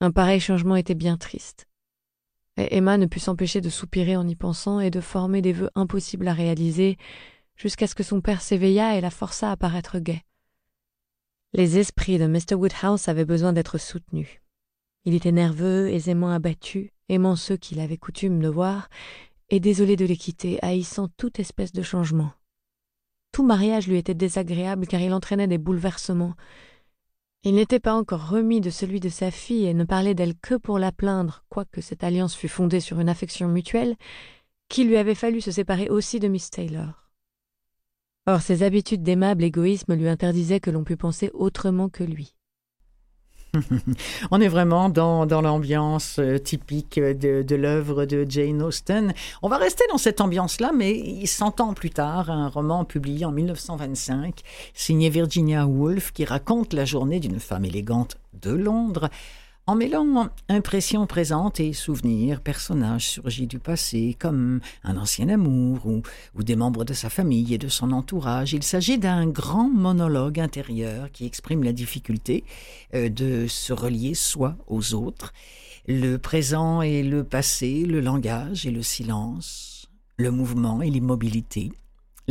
Un pareil changement était bien triste. Et Emma ne put s'empêcher de soupirer en y pensant et de former des vœux impossibles à réaliser jusqu'à ce que son père s'éveillât et la força à paraître gai. Les esprits de Mr. Woodhouse avaient besoin d'être soutenus. Il était nerveux, aisément abattu, aimant ceux qu'il avait coutume de voir, et désolé de les quitter, haïssant toute espèce de changement. Tout mariage lui était désagréable car il entraînait des bouleversements. Il n'était pas encore remis de celui de sa fille et ne parlait d'elle que pour la plaindre, quoique cette alliance fût fondée sur une affection mutuelle, qu'il lui avait fallu se séparer aussi de Miss Taylor. Or ses habitudes d'aimable égoïsme lui interdisaient que l'on pût penser autrement que lui. [laughs] On est vraiment dans, dans l'ambiance euh, typique de, de l'œuvre de Jane Austen. On va rester dans cette ambiance-là, mais 100 ans plus tard, un roman publié en 1925, signé Virginia Woolf, qui raconte la journée d'une femme élégante de Londres, en mêlant impressions présentes et souvenirs, personnages surgis du passé, comme un ancien amour ou, des membres de sa famille et de son entourage, il s'agit d'un grand monologue intérieur qui exprime la difficulté euh, de se relier soi aux autres, le présent et le passé, le langage et le silence, le mouvement et l'immobilité,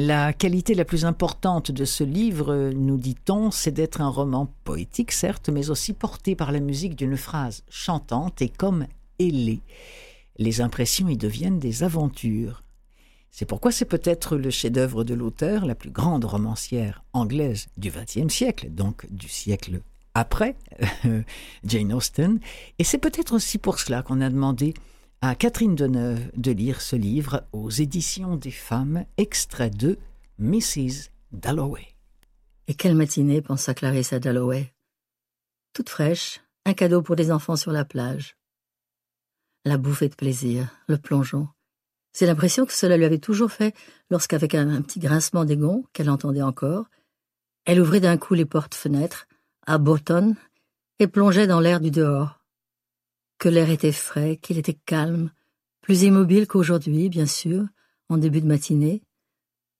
la qualité la plus importante de ce livre, nous dit-on, c'est d'être un roman poétique, certes, mais aussi porté par la musique d'une phrase chantante et comme ailée. Les impressions y deviennent des aventures. C'est pourquoi c'est peut-être le chef-d'œuvre de l'auteur, la plus grande romancière anglaise du XXe siècle, donc du siècle après [laughs] Jane Austen, et c'est peut-être aussi pour cela qu'on a demandé à Catherine Deneuve de lire ce livre aux éditions des femmes, extrait de Mrs. Dalloway. Et quelle matinée, pensa Clarissa Dalloway. Toute fraîche, un cadeau pour les enfants sur la plage. La bouffée de plaisir, le plongeon. C'est l'impression que cela lui avait toujours fait lorsqu'avec un, petit grincement des gonds, qu'elle entendait encore, elle ouvrait d'un coup les portes-fenêtres, à Bolton, et plongeait dans l'air du dehors que l'air était frais, qu'il était calme, plus immobile qu'aujourd'hui, bien sûr, en début de matinée,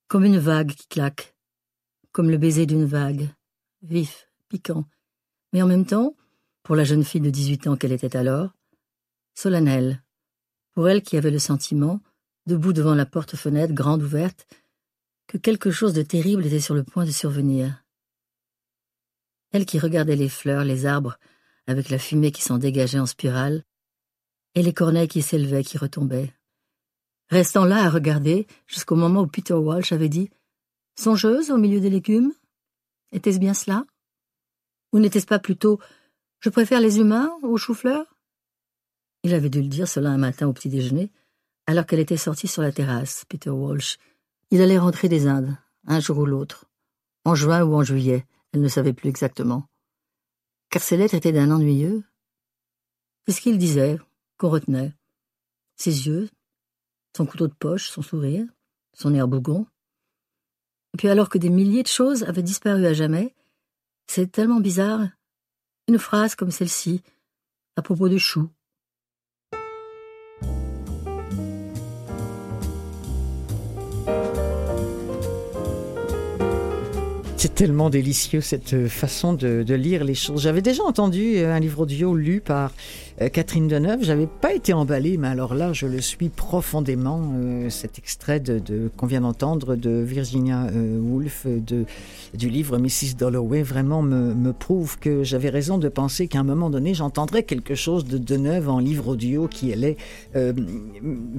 comme une vague qui claque, comme le baiser d'une vague, vif, piquant, mais en même temps, pour la jeune fille de dix-huit ans qu'elle était alors, solennel, pour elle qui avait le sentiment, debout devant la porte-fenêtre grande ouverte, que quelque chose de terrible était sur le point de survenir. Elle qui regardait les fleurs, les arbres, avec la fumée qui s'en dégageait en spirale, et les corneilles qui s'élevaient, qui retombaient. Restant là à regarder, jusqu'au moment où Peter Walsh avait dit Songeuse au milieu des légumes? Était-ce bien cela? Ou n'était-ce pas plutôt Je préfère les humains aux choux-fleurs Il avait dû le dire cela un matin au petit déjeuner, alors qu'elle était sortie sur la terrasse, Peter Walsh. Il allait rentrer des Indes, un jour ou l'autre, en juin ou en juillet, elle ne savait plus exactement car ses lettres étaient d'un ennuyeux. C'est ce qu'il disait, qu'on retenait. Ses yeux, son couteau de poche, son sourire, son air bougon. Et puis alors que des milliers de choses avaient disparu à jamais, c'est tellement bizarre. Une phrase comme celle-ci, à propos de choux. C'est tellement délicieux cette façon de, lire les choses. J'avais déjà entendu euh, un livre audio lu par euh, Catherine Deneuve. J'avais pas été emballée, mais alors là, je le suis profondément. Euh, cet extrait de, de qu'on vient d'entendre de Virginia Woolf de, du livre Mrs. Dalloway vraiment me, me prouve que j'avais raison de penser qu'à un moment donné, j'entendrais quelque chose de Deneuve en livre audio qui allait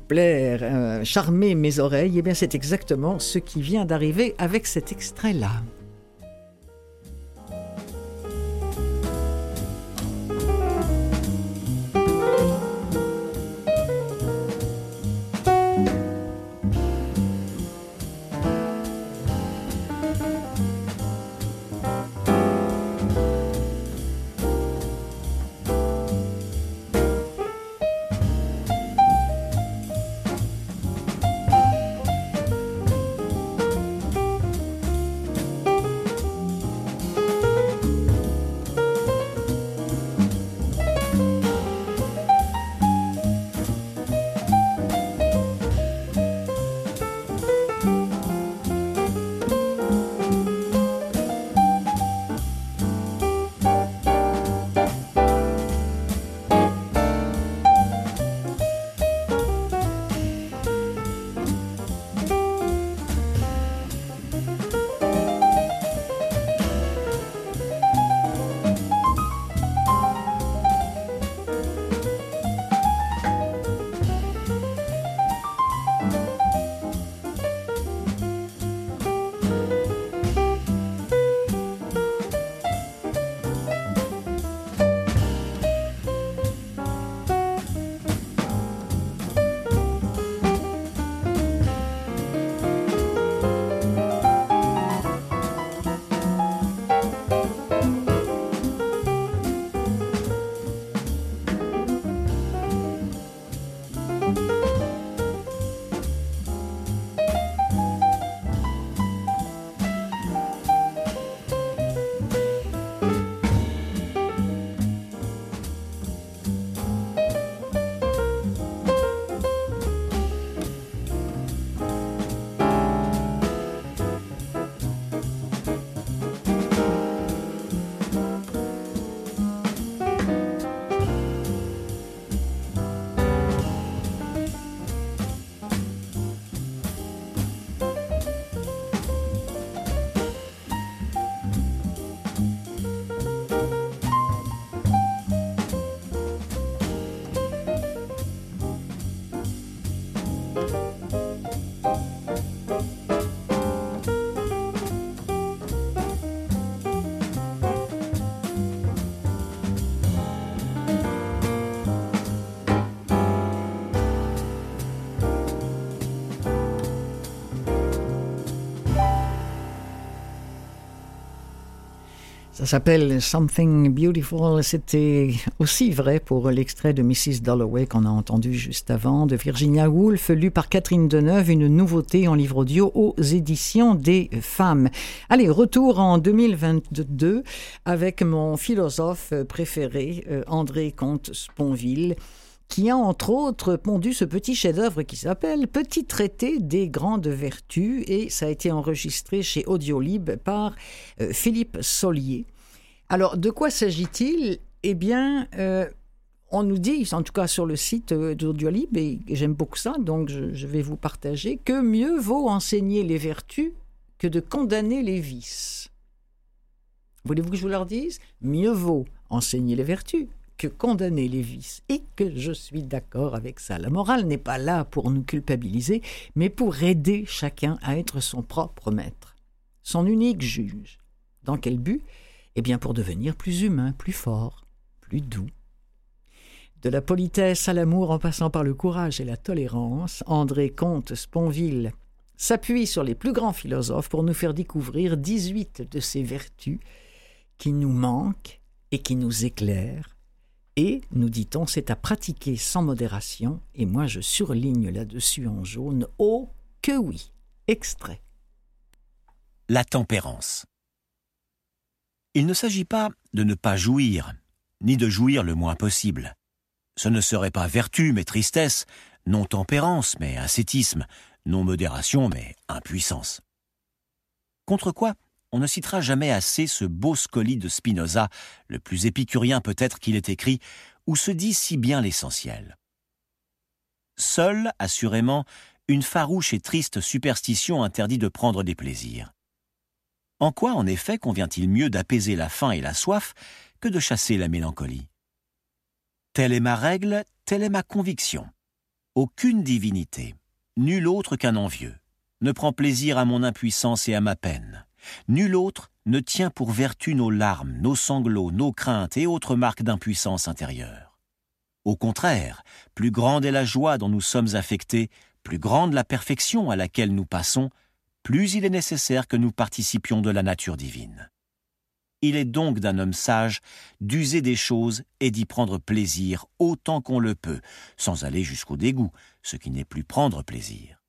plaire, charmer mes oreilles. Et eh bien, c'est exactement ce qui vient d'arriver avec cet extrait-là. Ça s'appelle Something Beautiful. C'était aussi vrai pour l'extrait de Mrs. Dalloway qu'on a entendu juste avant, de Virginia Woolf, lu par Catherine Deneuve, une nouveauté en livre audio aux éditions des femmes. Allez, retour en 2022 avec mon philosophe préféré, euh, André Comte-Sponville qui a entre autres pondu ce petit chef-d'œuvre qui s'appelle Petit traité des grandes vertus et ça a été enregistré chez Audiolib par euh, Philippe Solier. Alors, de quoi s'agit-il? Eh bien, euh, on nous dit, en tout cas sur le site euh, d'Audiolib, et j'aime beaucoup ça, donc je, je vais vous partager, que mieux vaut enseigner les vertus que de condamner les vices. Voulez-vous que je vous leur dise Mieux vaut enseigner les vertus que condamner les vices, et que je suis d'accord avec ça. La morale n'est pas là pour nous culpabiliser, mais pour aider chacun à être son propre maître, son unique juge. Dans quel but? Eh bien pour devenir plus humain, plus fort, plus doux. De la politesse à l'amour en passant par le courage et la tolérance, André Comte Sponville s'appuie sur les plus grands philosophes pour nous faire découvrir 18 de ces vertus qui nous manquent et qui nous éclairent Et, nous dit-on, c'est à pratiquer sans modération, et moi je surligne là-dessus en jaune, oh que oui. Extrait. La tempérance. Il ne s'agit pas de ne pas jouir, ni de jouir le moins possible. Ce ne serait pas vertu, mais tristesse, non tempérance, mais ascétisme, non modération, mais impuissance. Contre quoi on ne citera jamais assez ce beau scoli de Spinoza, le plus épicurien peut-être qu'il ait écrit, où se dit si bien l'essentiel. Seule, assurément, une farouche et triste superstition interdit de prendre des plaisirs. En quoi, en effet, convient-il mieux d'apaiser la faim et la soif que de chasser la mélancolie? Telle est ma règle, telle est ma conviction. Aucune divinité, nul autre qu'un envieux, ne prend plaisir à mon impuissance et à ma peine. Nul autre ne tient pour vertu nos larmes, nos sanglots, nos craintes et autres marques d'impuissance intérieure. Au contraire, plus grande est la joie dont nous sommes affectés, plus grande la perfection à laquelle nous passons, plus il est nécessaire que nous participions de la nature divine. Il est donc d'un homme sage d'user des choses et d'y prendre plaisir autant qu'on le peut, sans aller jusqu'au dégoût, ce qui n'est plus prendre plaisir.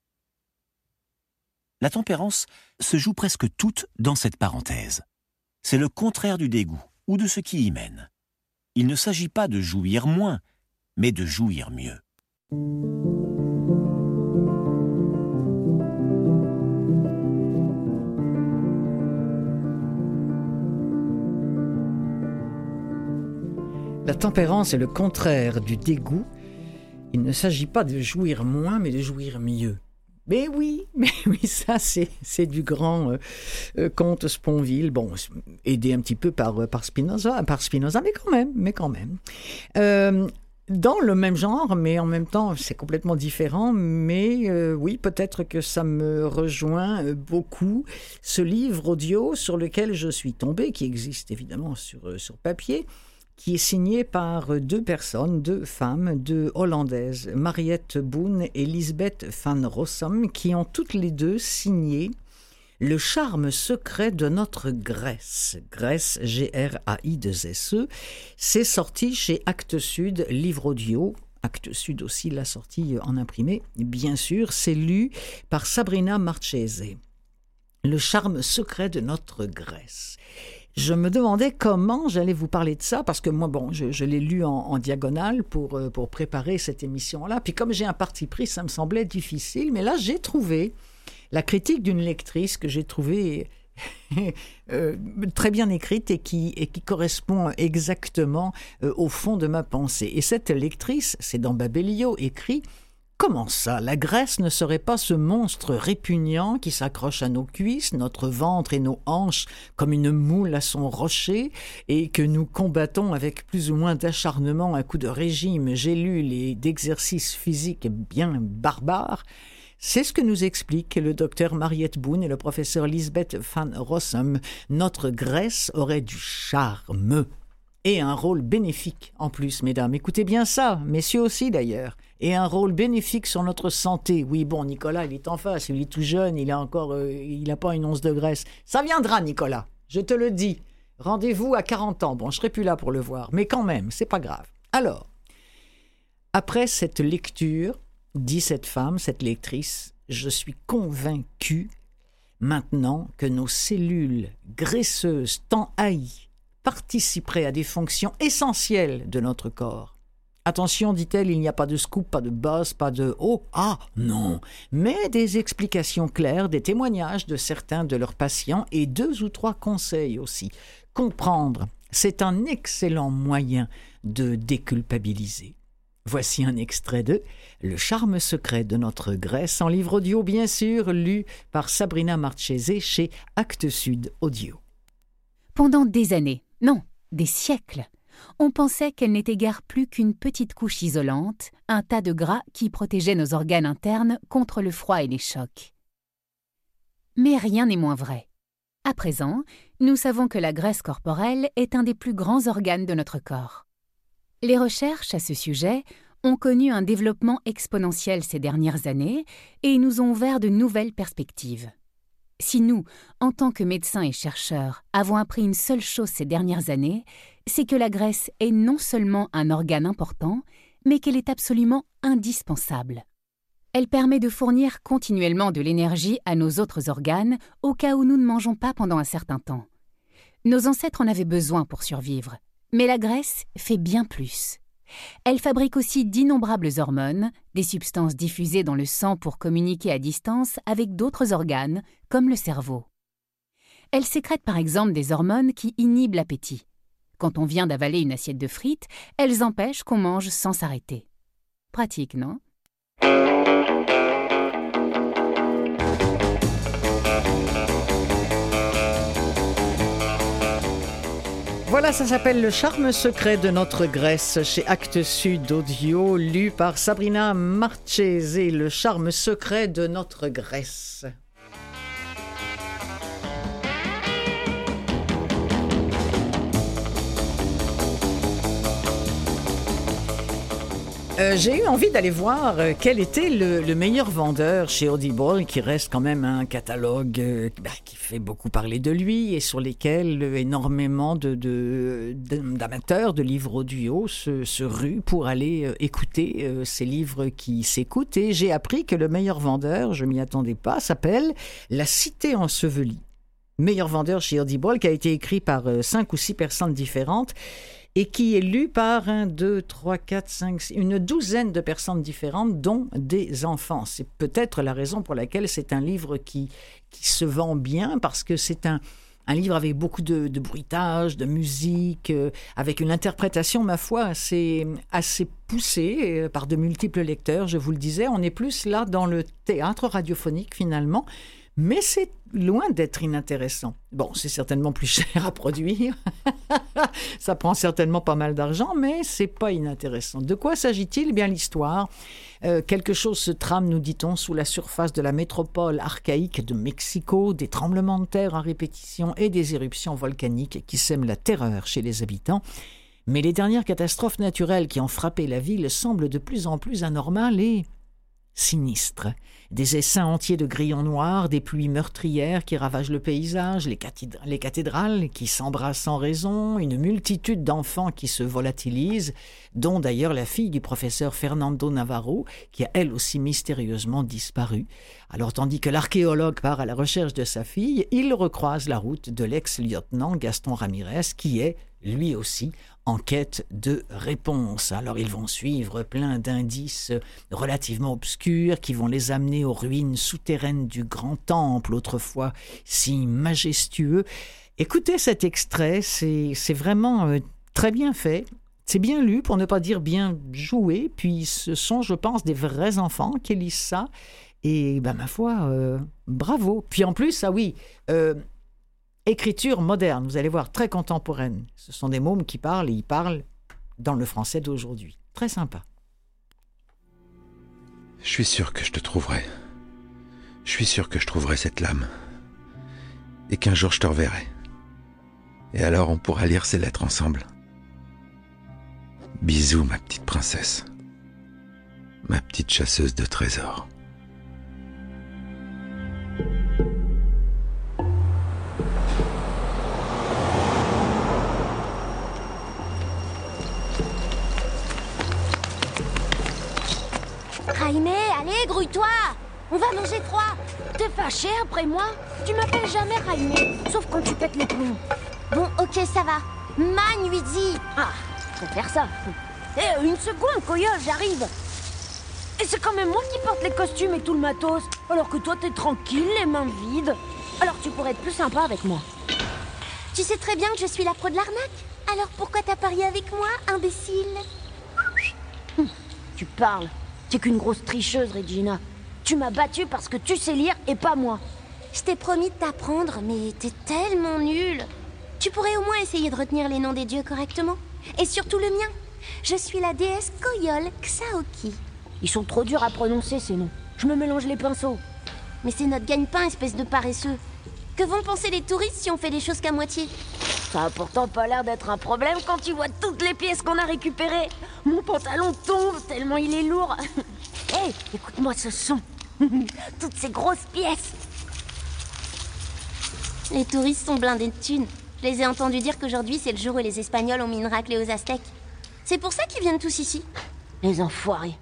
La tempérance se joue presque toute dans cette parenthèse. C'est le contraire du dégoût ou de ce qui y mène. Il ne s'agit pas de jouir moins, mais de jouir mieux. La tempérance est le contraire du dégoût. Il ne s'agit pas de jouir moins, mais de jouir mieux. Mais oui, mais oui, ça c'est du grand euh, euh, comte Sponville, bon, aidé un petit peu par, euh, par Spinoza, par Spinoza, mais quand même, mais quand même. dans le même genre, mais en même temps, c'est complètement différent. Mais oui, peut-être que ça me rejoint beaucoup. Ce livre audio sur lequel je suis tombé, qui existe évidemment sur, sur papier, qui est signé par deux personnes, deux femmes, deux hollandaises, Mariette Boone et Lisbeth van Rossum, qui ont toutes les deux signé Le charme secret de notre Grèce. Grèce, G-R-A-I-2-S-E. C'est sorti chez Actes Sud, livre audio. Actes Sud aussi l'a sorti en imprimé. Bien sûr, c'est lu par Sabrina Marchese. Le charme secret de notre Grèce je me demandais comment j'allais vous parler de ça, parce que moi, bon, je, l'ai lu en, diagonale pour, euh, pour préparer cette émission-là. Puis comme j'ai un parti pris, ça me semblait difficile. Mais là, j'ai trouvé la critique d'une lectrice que j'ai trouvée [laughs] euh, très bien écrite et qui, et qui correspond exactement euh, au fond de ma pensée. Et cette lectrice, c'est dans Babelio, écrit Comment ça? La Grèce ne serait pas ce monstre répugnant qui s'accroche à nos cuisses, notre ventre et nos hanches comme une moule à son rocher, et que nous combattons avec plus ou moins d'acharnement à coup de régime, gélules et d'exercices physiques bien barbares? C'est ce que nous explique le docteur Mariette Boone et le professeur Lisbeth van Rossum. Notre Grèce aurait du charme et un rôle bénéfique en plus, mesdames. Écoutez bien ça, messieurs aussi d'ailleurs. Et un rôle bénéfique sur notre santé. Oui, bon, Nicolas, il est en face, il est tout jeune, il a encore, euh, il n'a pas une once de graisse. Ça viendra, Nicolas, je te le dis. Rendez-vous à 40 ans. Bon, je serai plus là pour le voir, mais quand même, c'est pas grave. Alors, après cette lecture, dit cette femme, cette lectrice, je suis convaincue maintenant que nos cellules graisseuses tant haïes participerait à des fonctions essentielles de notre corps. Attention, dit-elle, il n'y a pas de scoop, pas de buzz, pas de oh, ah, non, mais des explications claires, des témoignages de certains de leurs patients et deux ou trois conseils aussi. Comprendre, c'est un excellent moyen de déculpabiliser. Voici un extrait de Le charme secret de notre Grèce en livre audio, bien sûr, lu par Sabrina Marchese chez Actes Sud Audio. Pendant des années, non, des siècles. On pensait qu'elle n'était guère plus qu'une petite couche isolante, un tas de gras qui protégeait nos organes internes contre le froid et les chocs. Mais rien n'est moins vrai. À présent, nous savons que la graisse corporelle est un des plus grands organes de notre corps. Les recherches à ce sujet ont connu un développement exponentiel ces dernières années et nous ont ouvert de nouvelles perspectives. Si nous, en tant que médecins et chercheurs, avons appris une seule chose ces dernières années, c'est que la graisse est non seulement un organe important, mais qu'elle est absolument indispensable. Elle permet de fournir continuellement de l'énergie à nos autres organes au cas où nous ne mangeons pas pendant un certain temps. Nos ancêtres en avaient besoin pour survivre, mais la graisse fait bien plus. Elle fabrique aussi d'innombrables hormones, des substances diffusées dans le sang pour communiquer à distance avec d'autres organes, comme le cerveau. Elle sécrète par exemple des hormones qui inhibent l'appétit. Quand on vient d'avaler une assiette de frites, elles empêchent qu'on mange sans s'arrêter. Pratique, non? Voilà, ça s'appelle Le charme secret de notre Grèce chez Actes Sud Audio, lu par Sabrina Marchese. Le charme secret de notre Grèce. Euh, j'ai eu envie d'aller voir euh, quel était le, le meilleur vendeur chez Audible, qui reste quand même un catalogue euh, bah, qui fait beaucoup parler de lui et sur lesquels énormément de, d'amateurs de livres audio se, ruent pour aller écouter ces livres qui s'écoutent. Et j'ai appris que le meilleur vendeur, je m'y attendais pas, s'appelle La Cité ensevelie. Meilleur vendeur chez Audible, qui a été écrit par cinq ou six personnes différentes et qui est lu par un, deux, trois, quatre, cinq, six, une douzaine de personnes différentes, dont des enfants. C'est peut-être la raison pour laquelle c'est un livre qui, qui se vend bien, parce que c'est un, un livre avec beaucoup de, de bruitage, de musique, euh, avec une interprétation, ma foi, assez, assez poussée euh, par de multiples lecteurs, je vous le disais. On est plus là dans le théâtre radiophonique, finalement. Mais c'est loin d'être inintéressant. Bon, c'est certainement plus [laughs] cher à produire. [laughs] Ça prend certainement pas mal d'argent, mais c'est pas inintéressant. De quoi s'agit-il? Eh bien, l'histoire. Euh, quelque chose se trame, nous dit-on, sous la surface de la métropole archaïque de Mexico, des tremblements de terre à répétition et des éruptions volcaniques qui sèment la terreur chez les habitants. Mais les dernières catastrophes naturelles qui ont frappé la ville semblent de plus en plus anormales et sinistres. Des essaims entiers de grillons noirs, des pluies meurtrières qui ravagent le paysage, les cathédrales qui s'embrassent sans raison, une multitude d'enfants qui se volatilisent, dont d'ailleurs la fille du professeur Fernando Navarro, qui a elle aussi mystérieusement disparu. Alors tandis que l'archéologue part à la recherche de sa fille, il recroise la route de l'ex-lieutenant Gaston Ramirez, qui est, lui aussi, en quête de réponses. Alors ils vont suivre plein d'indices relativement obscurs qui vont les amener aux ruines souterraines du grand temple, autrefois si majestueux. Écoutez cet extrait, c'est vraiment euh, très bien fait. C'est bien lu, pour ne pas dire bien joué. Puis ce sont, je pense, des vrais enfants qui lisent ça. Et ben, ma foi, euh, bravo. Puis en plus, ah oui, euh, écriture moderne, vous allez voir, très contemporaine. Ce sont des mômes qui parlent et ils parlent dans le français d'aujourd'hui. Très sympa. Je suis sûr que je te trouverai. Je suis sûr que je trouverai cette lame. Et qu'un jour je te reverrai. Et alors on pourra lire ces lettres ensemble. Bisous, ma petite princesse. Ma petite chasseuse de trésors. Allez, grouille-toi On va manger froid T'es fâché après moi Tu m'appelles jamais Raimé, sauf quand tu pètes les plombs. Bon, ok, ça va. Manuidi Ah, faut faire ça. Eh, une seconde, Coyote, j'arrive Et c'est quand même moi qui porte les costumes et tout le matos, alors que toi t'es tranquille, les mains vides. Alors tu pourrais être plus sympa avec moi. Tu sais très bien que je suis la pro de l'arnaque. Alors pourquoi t'as parié avec moi, imbécile? Tu parles. T'es qu'une grosse tricheuse, Regina. Tu m'as battue parce que tu sais lire et pas moi. Je t'ai promis de t'apprendre, mais t'es tellement nul. Tu pourrais au moins essayer de retenir les noms des dieux correctement. Et surtout le mien. Je suis la déesse Koyol Xaoki. Ils sont trop durs à prononcer ces noms. Je me mélange les pinceaux. Mais c'est notre gagne-pain, espèce de paresseux. Que vont penser les touristes si on fait les choses qu'à moitié? Ça a pourtant pas l'air d'être un problème quand tu vois toutes les pièces qu'on a récupérées. Mon pantalon tombe tellement il est lourd. [laughs] Hé, écoute-moi ce son. [laughs] toutes ces grosses pièces. Les touristes sont blindés de thunes. Je les ai entendus dire qu'aujourd'hui, c'est le jour où les Espagnols ont mis une raclée aux Aztèques. C'est pour ça qu'ils viennent tous ici. Les enfoirés.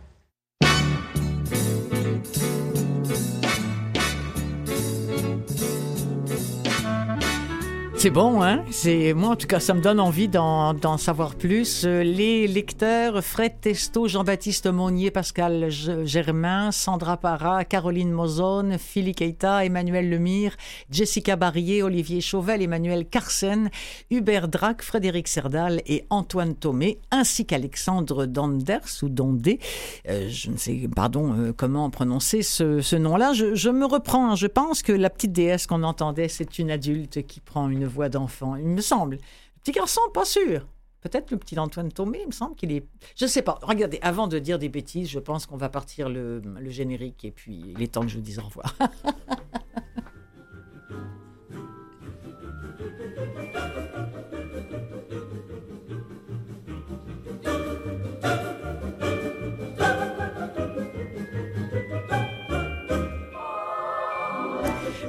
C'est bon, hein? C'est moi en tout cas, ça me donne envie d'en savoir plus. Euh, Les lecteurs Fred Testo, Jean-Baptiste Monnier, Pascal Germain, Sandra Parra, Caroline Mozone, Philly Keita, Emmanuel Lemire, Jessica Barrier, Olivier Chauvel, Emmanuel Carsen, Hubert Drac, Frédéric Serdal et Antoine Thomé, ainsi qu'Alexandre Danders ou Dondé. Euh, je ne sais, pardon, euh, comment prononcer ce, ce nom-là. Je, je me reprends. hein. Je pense que la petite déesse qu'on entendait, c'est une adulte qui prend une voix d'enfant. Il me semble. Le petit garçon, pas sûr. Peut-être le petit Antoine Thomé, il me semble qu'il est. Je ne sais pas. Regardez, avant de dire des bêtises, je pense qu'on va partir le, le générique et puis il est temps que je vous dise au revoir. [laughs]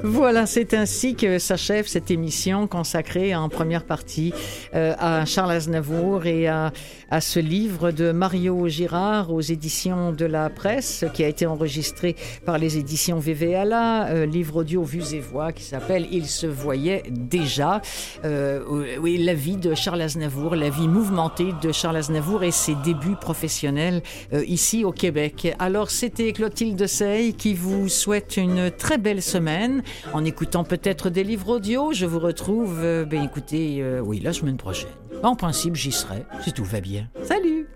Voilà, c'est ainsi que s'achève cette émission consacrée en première partie euh, à Charles Aznavour et à, ce livre de Mario Girard aux éditions de la presse qui a été enregistré par les éditions VVALA, euh, livre audio vues et voix qui s'appelle Il se voyait déjà. Euh, oui, la vie de Charles Aznavour, la vie mouvementée de Charles Aznavour et ses débuts professionnels euh, ici au Québec. Alors, c'était Clotilde Sey qui vous souhaite une très belle semaine en écoutant peut-être des livres audio. Je vous retrouve, euh, ben écoutez, euh, oui, la semaine prochaine. En principe, j'y serai, si tout va bien. Salut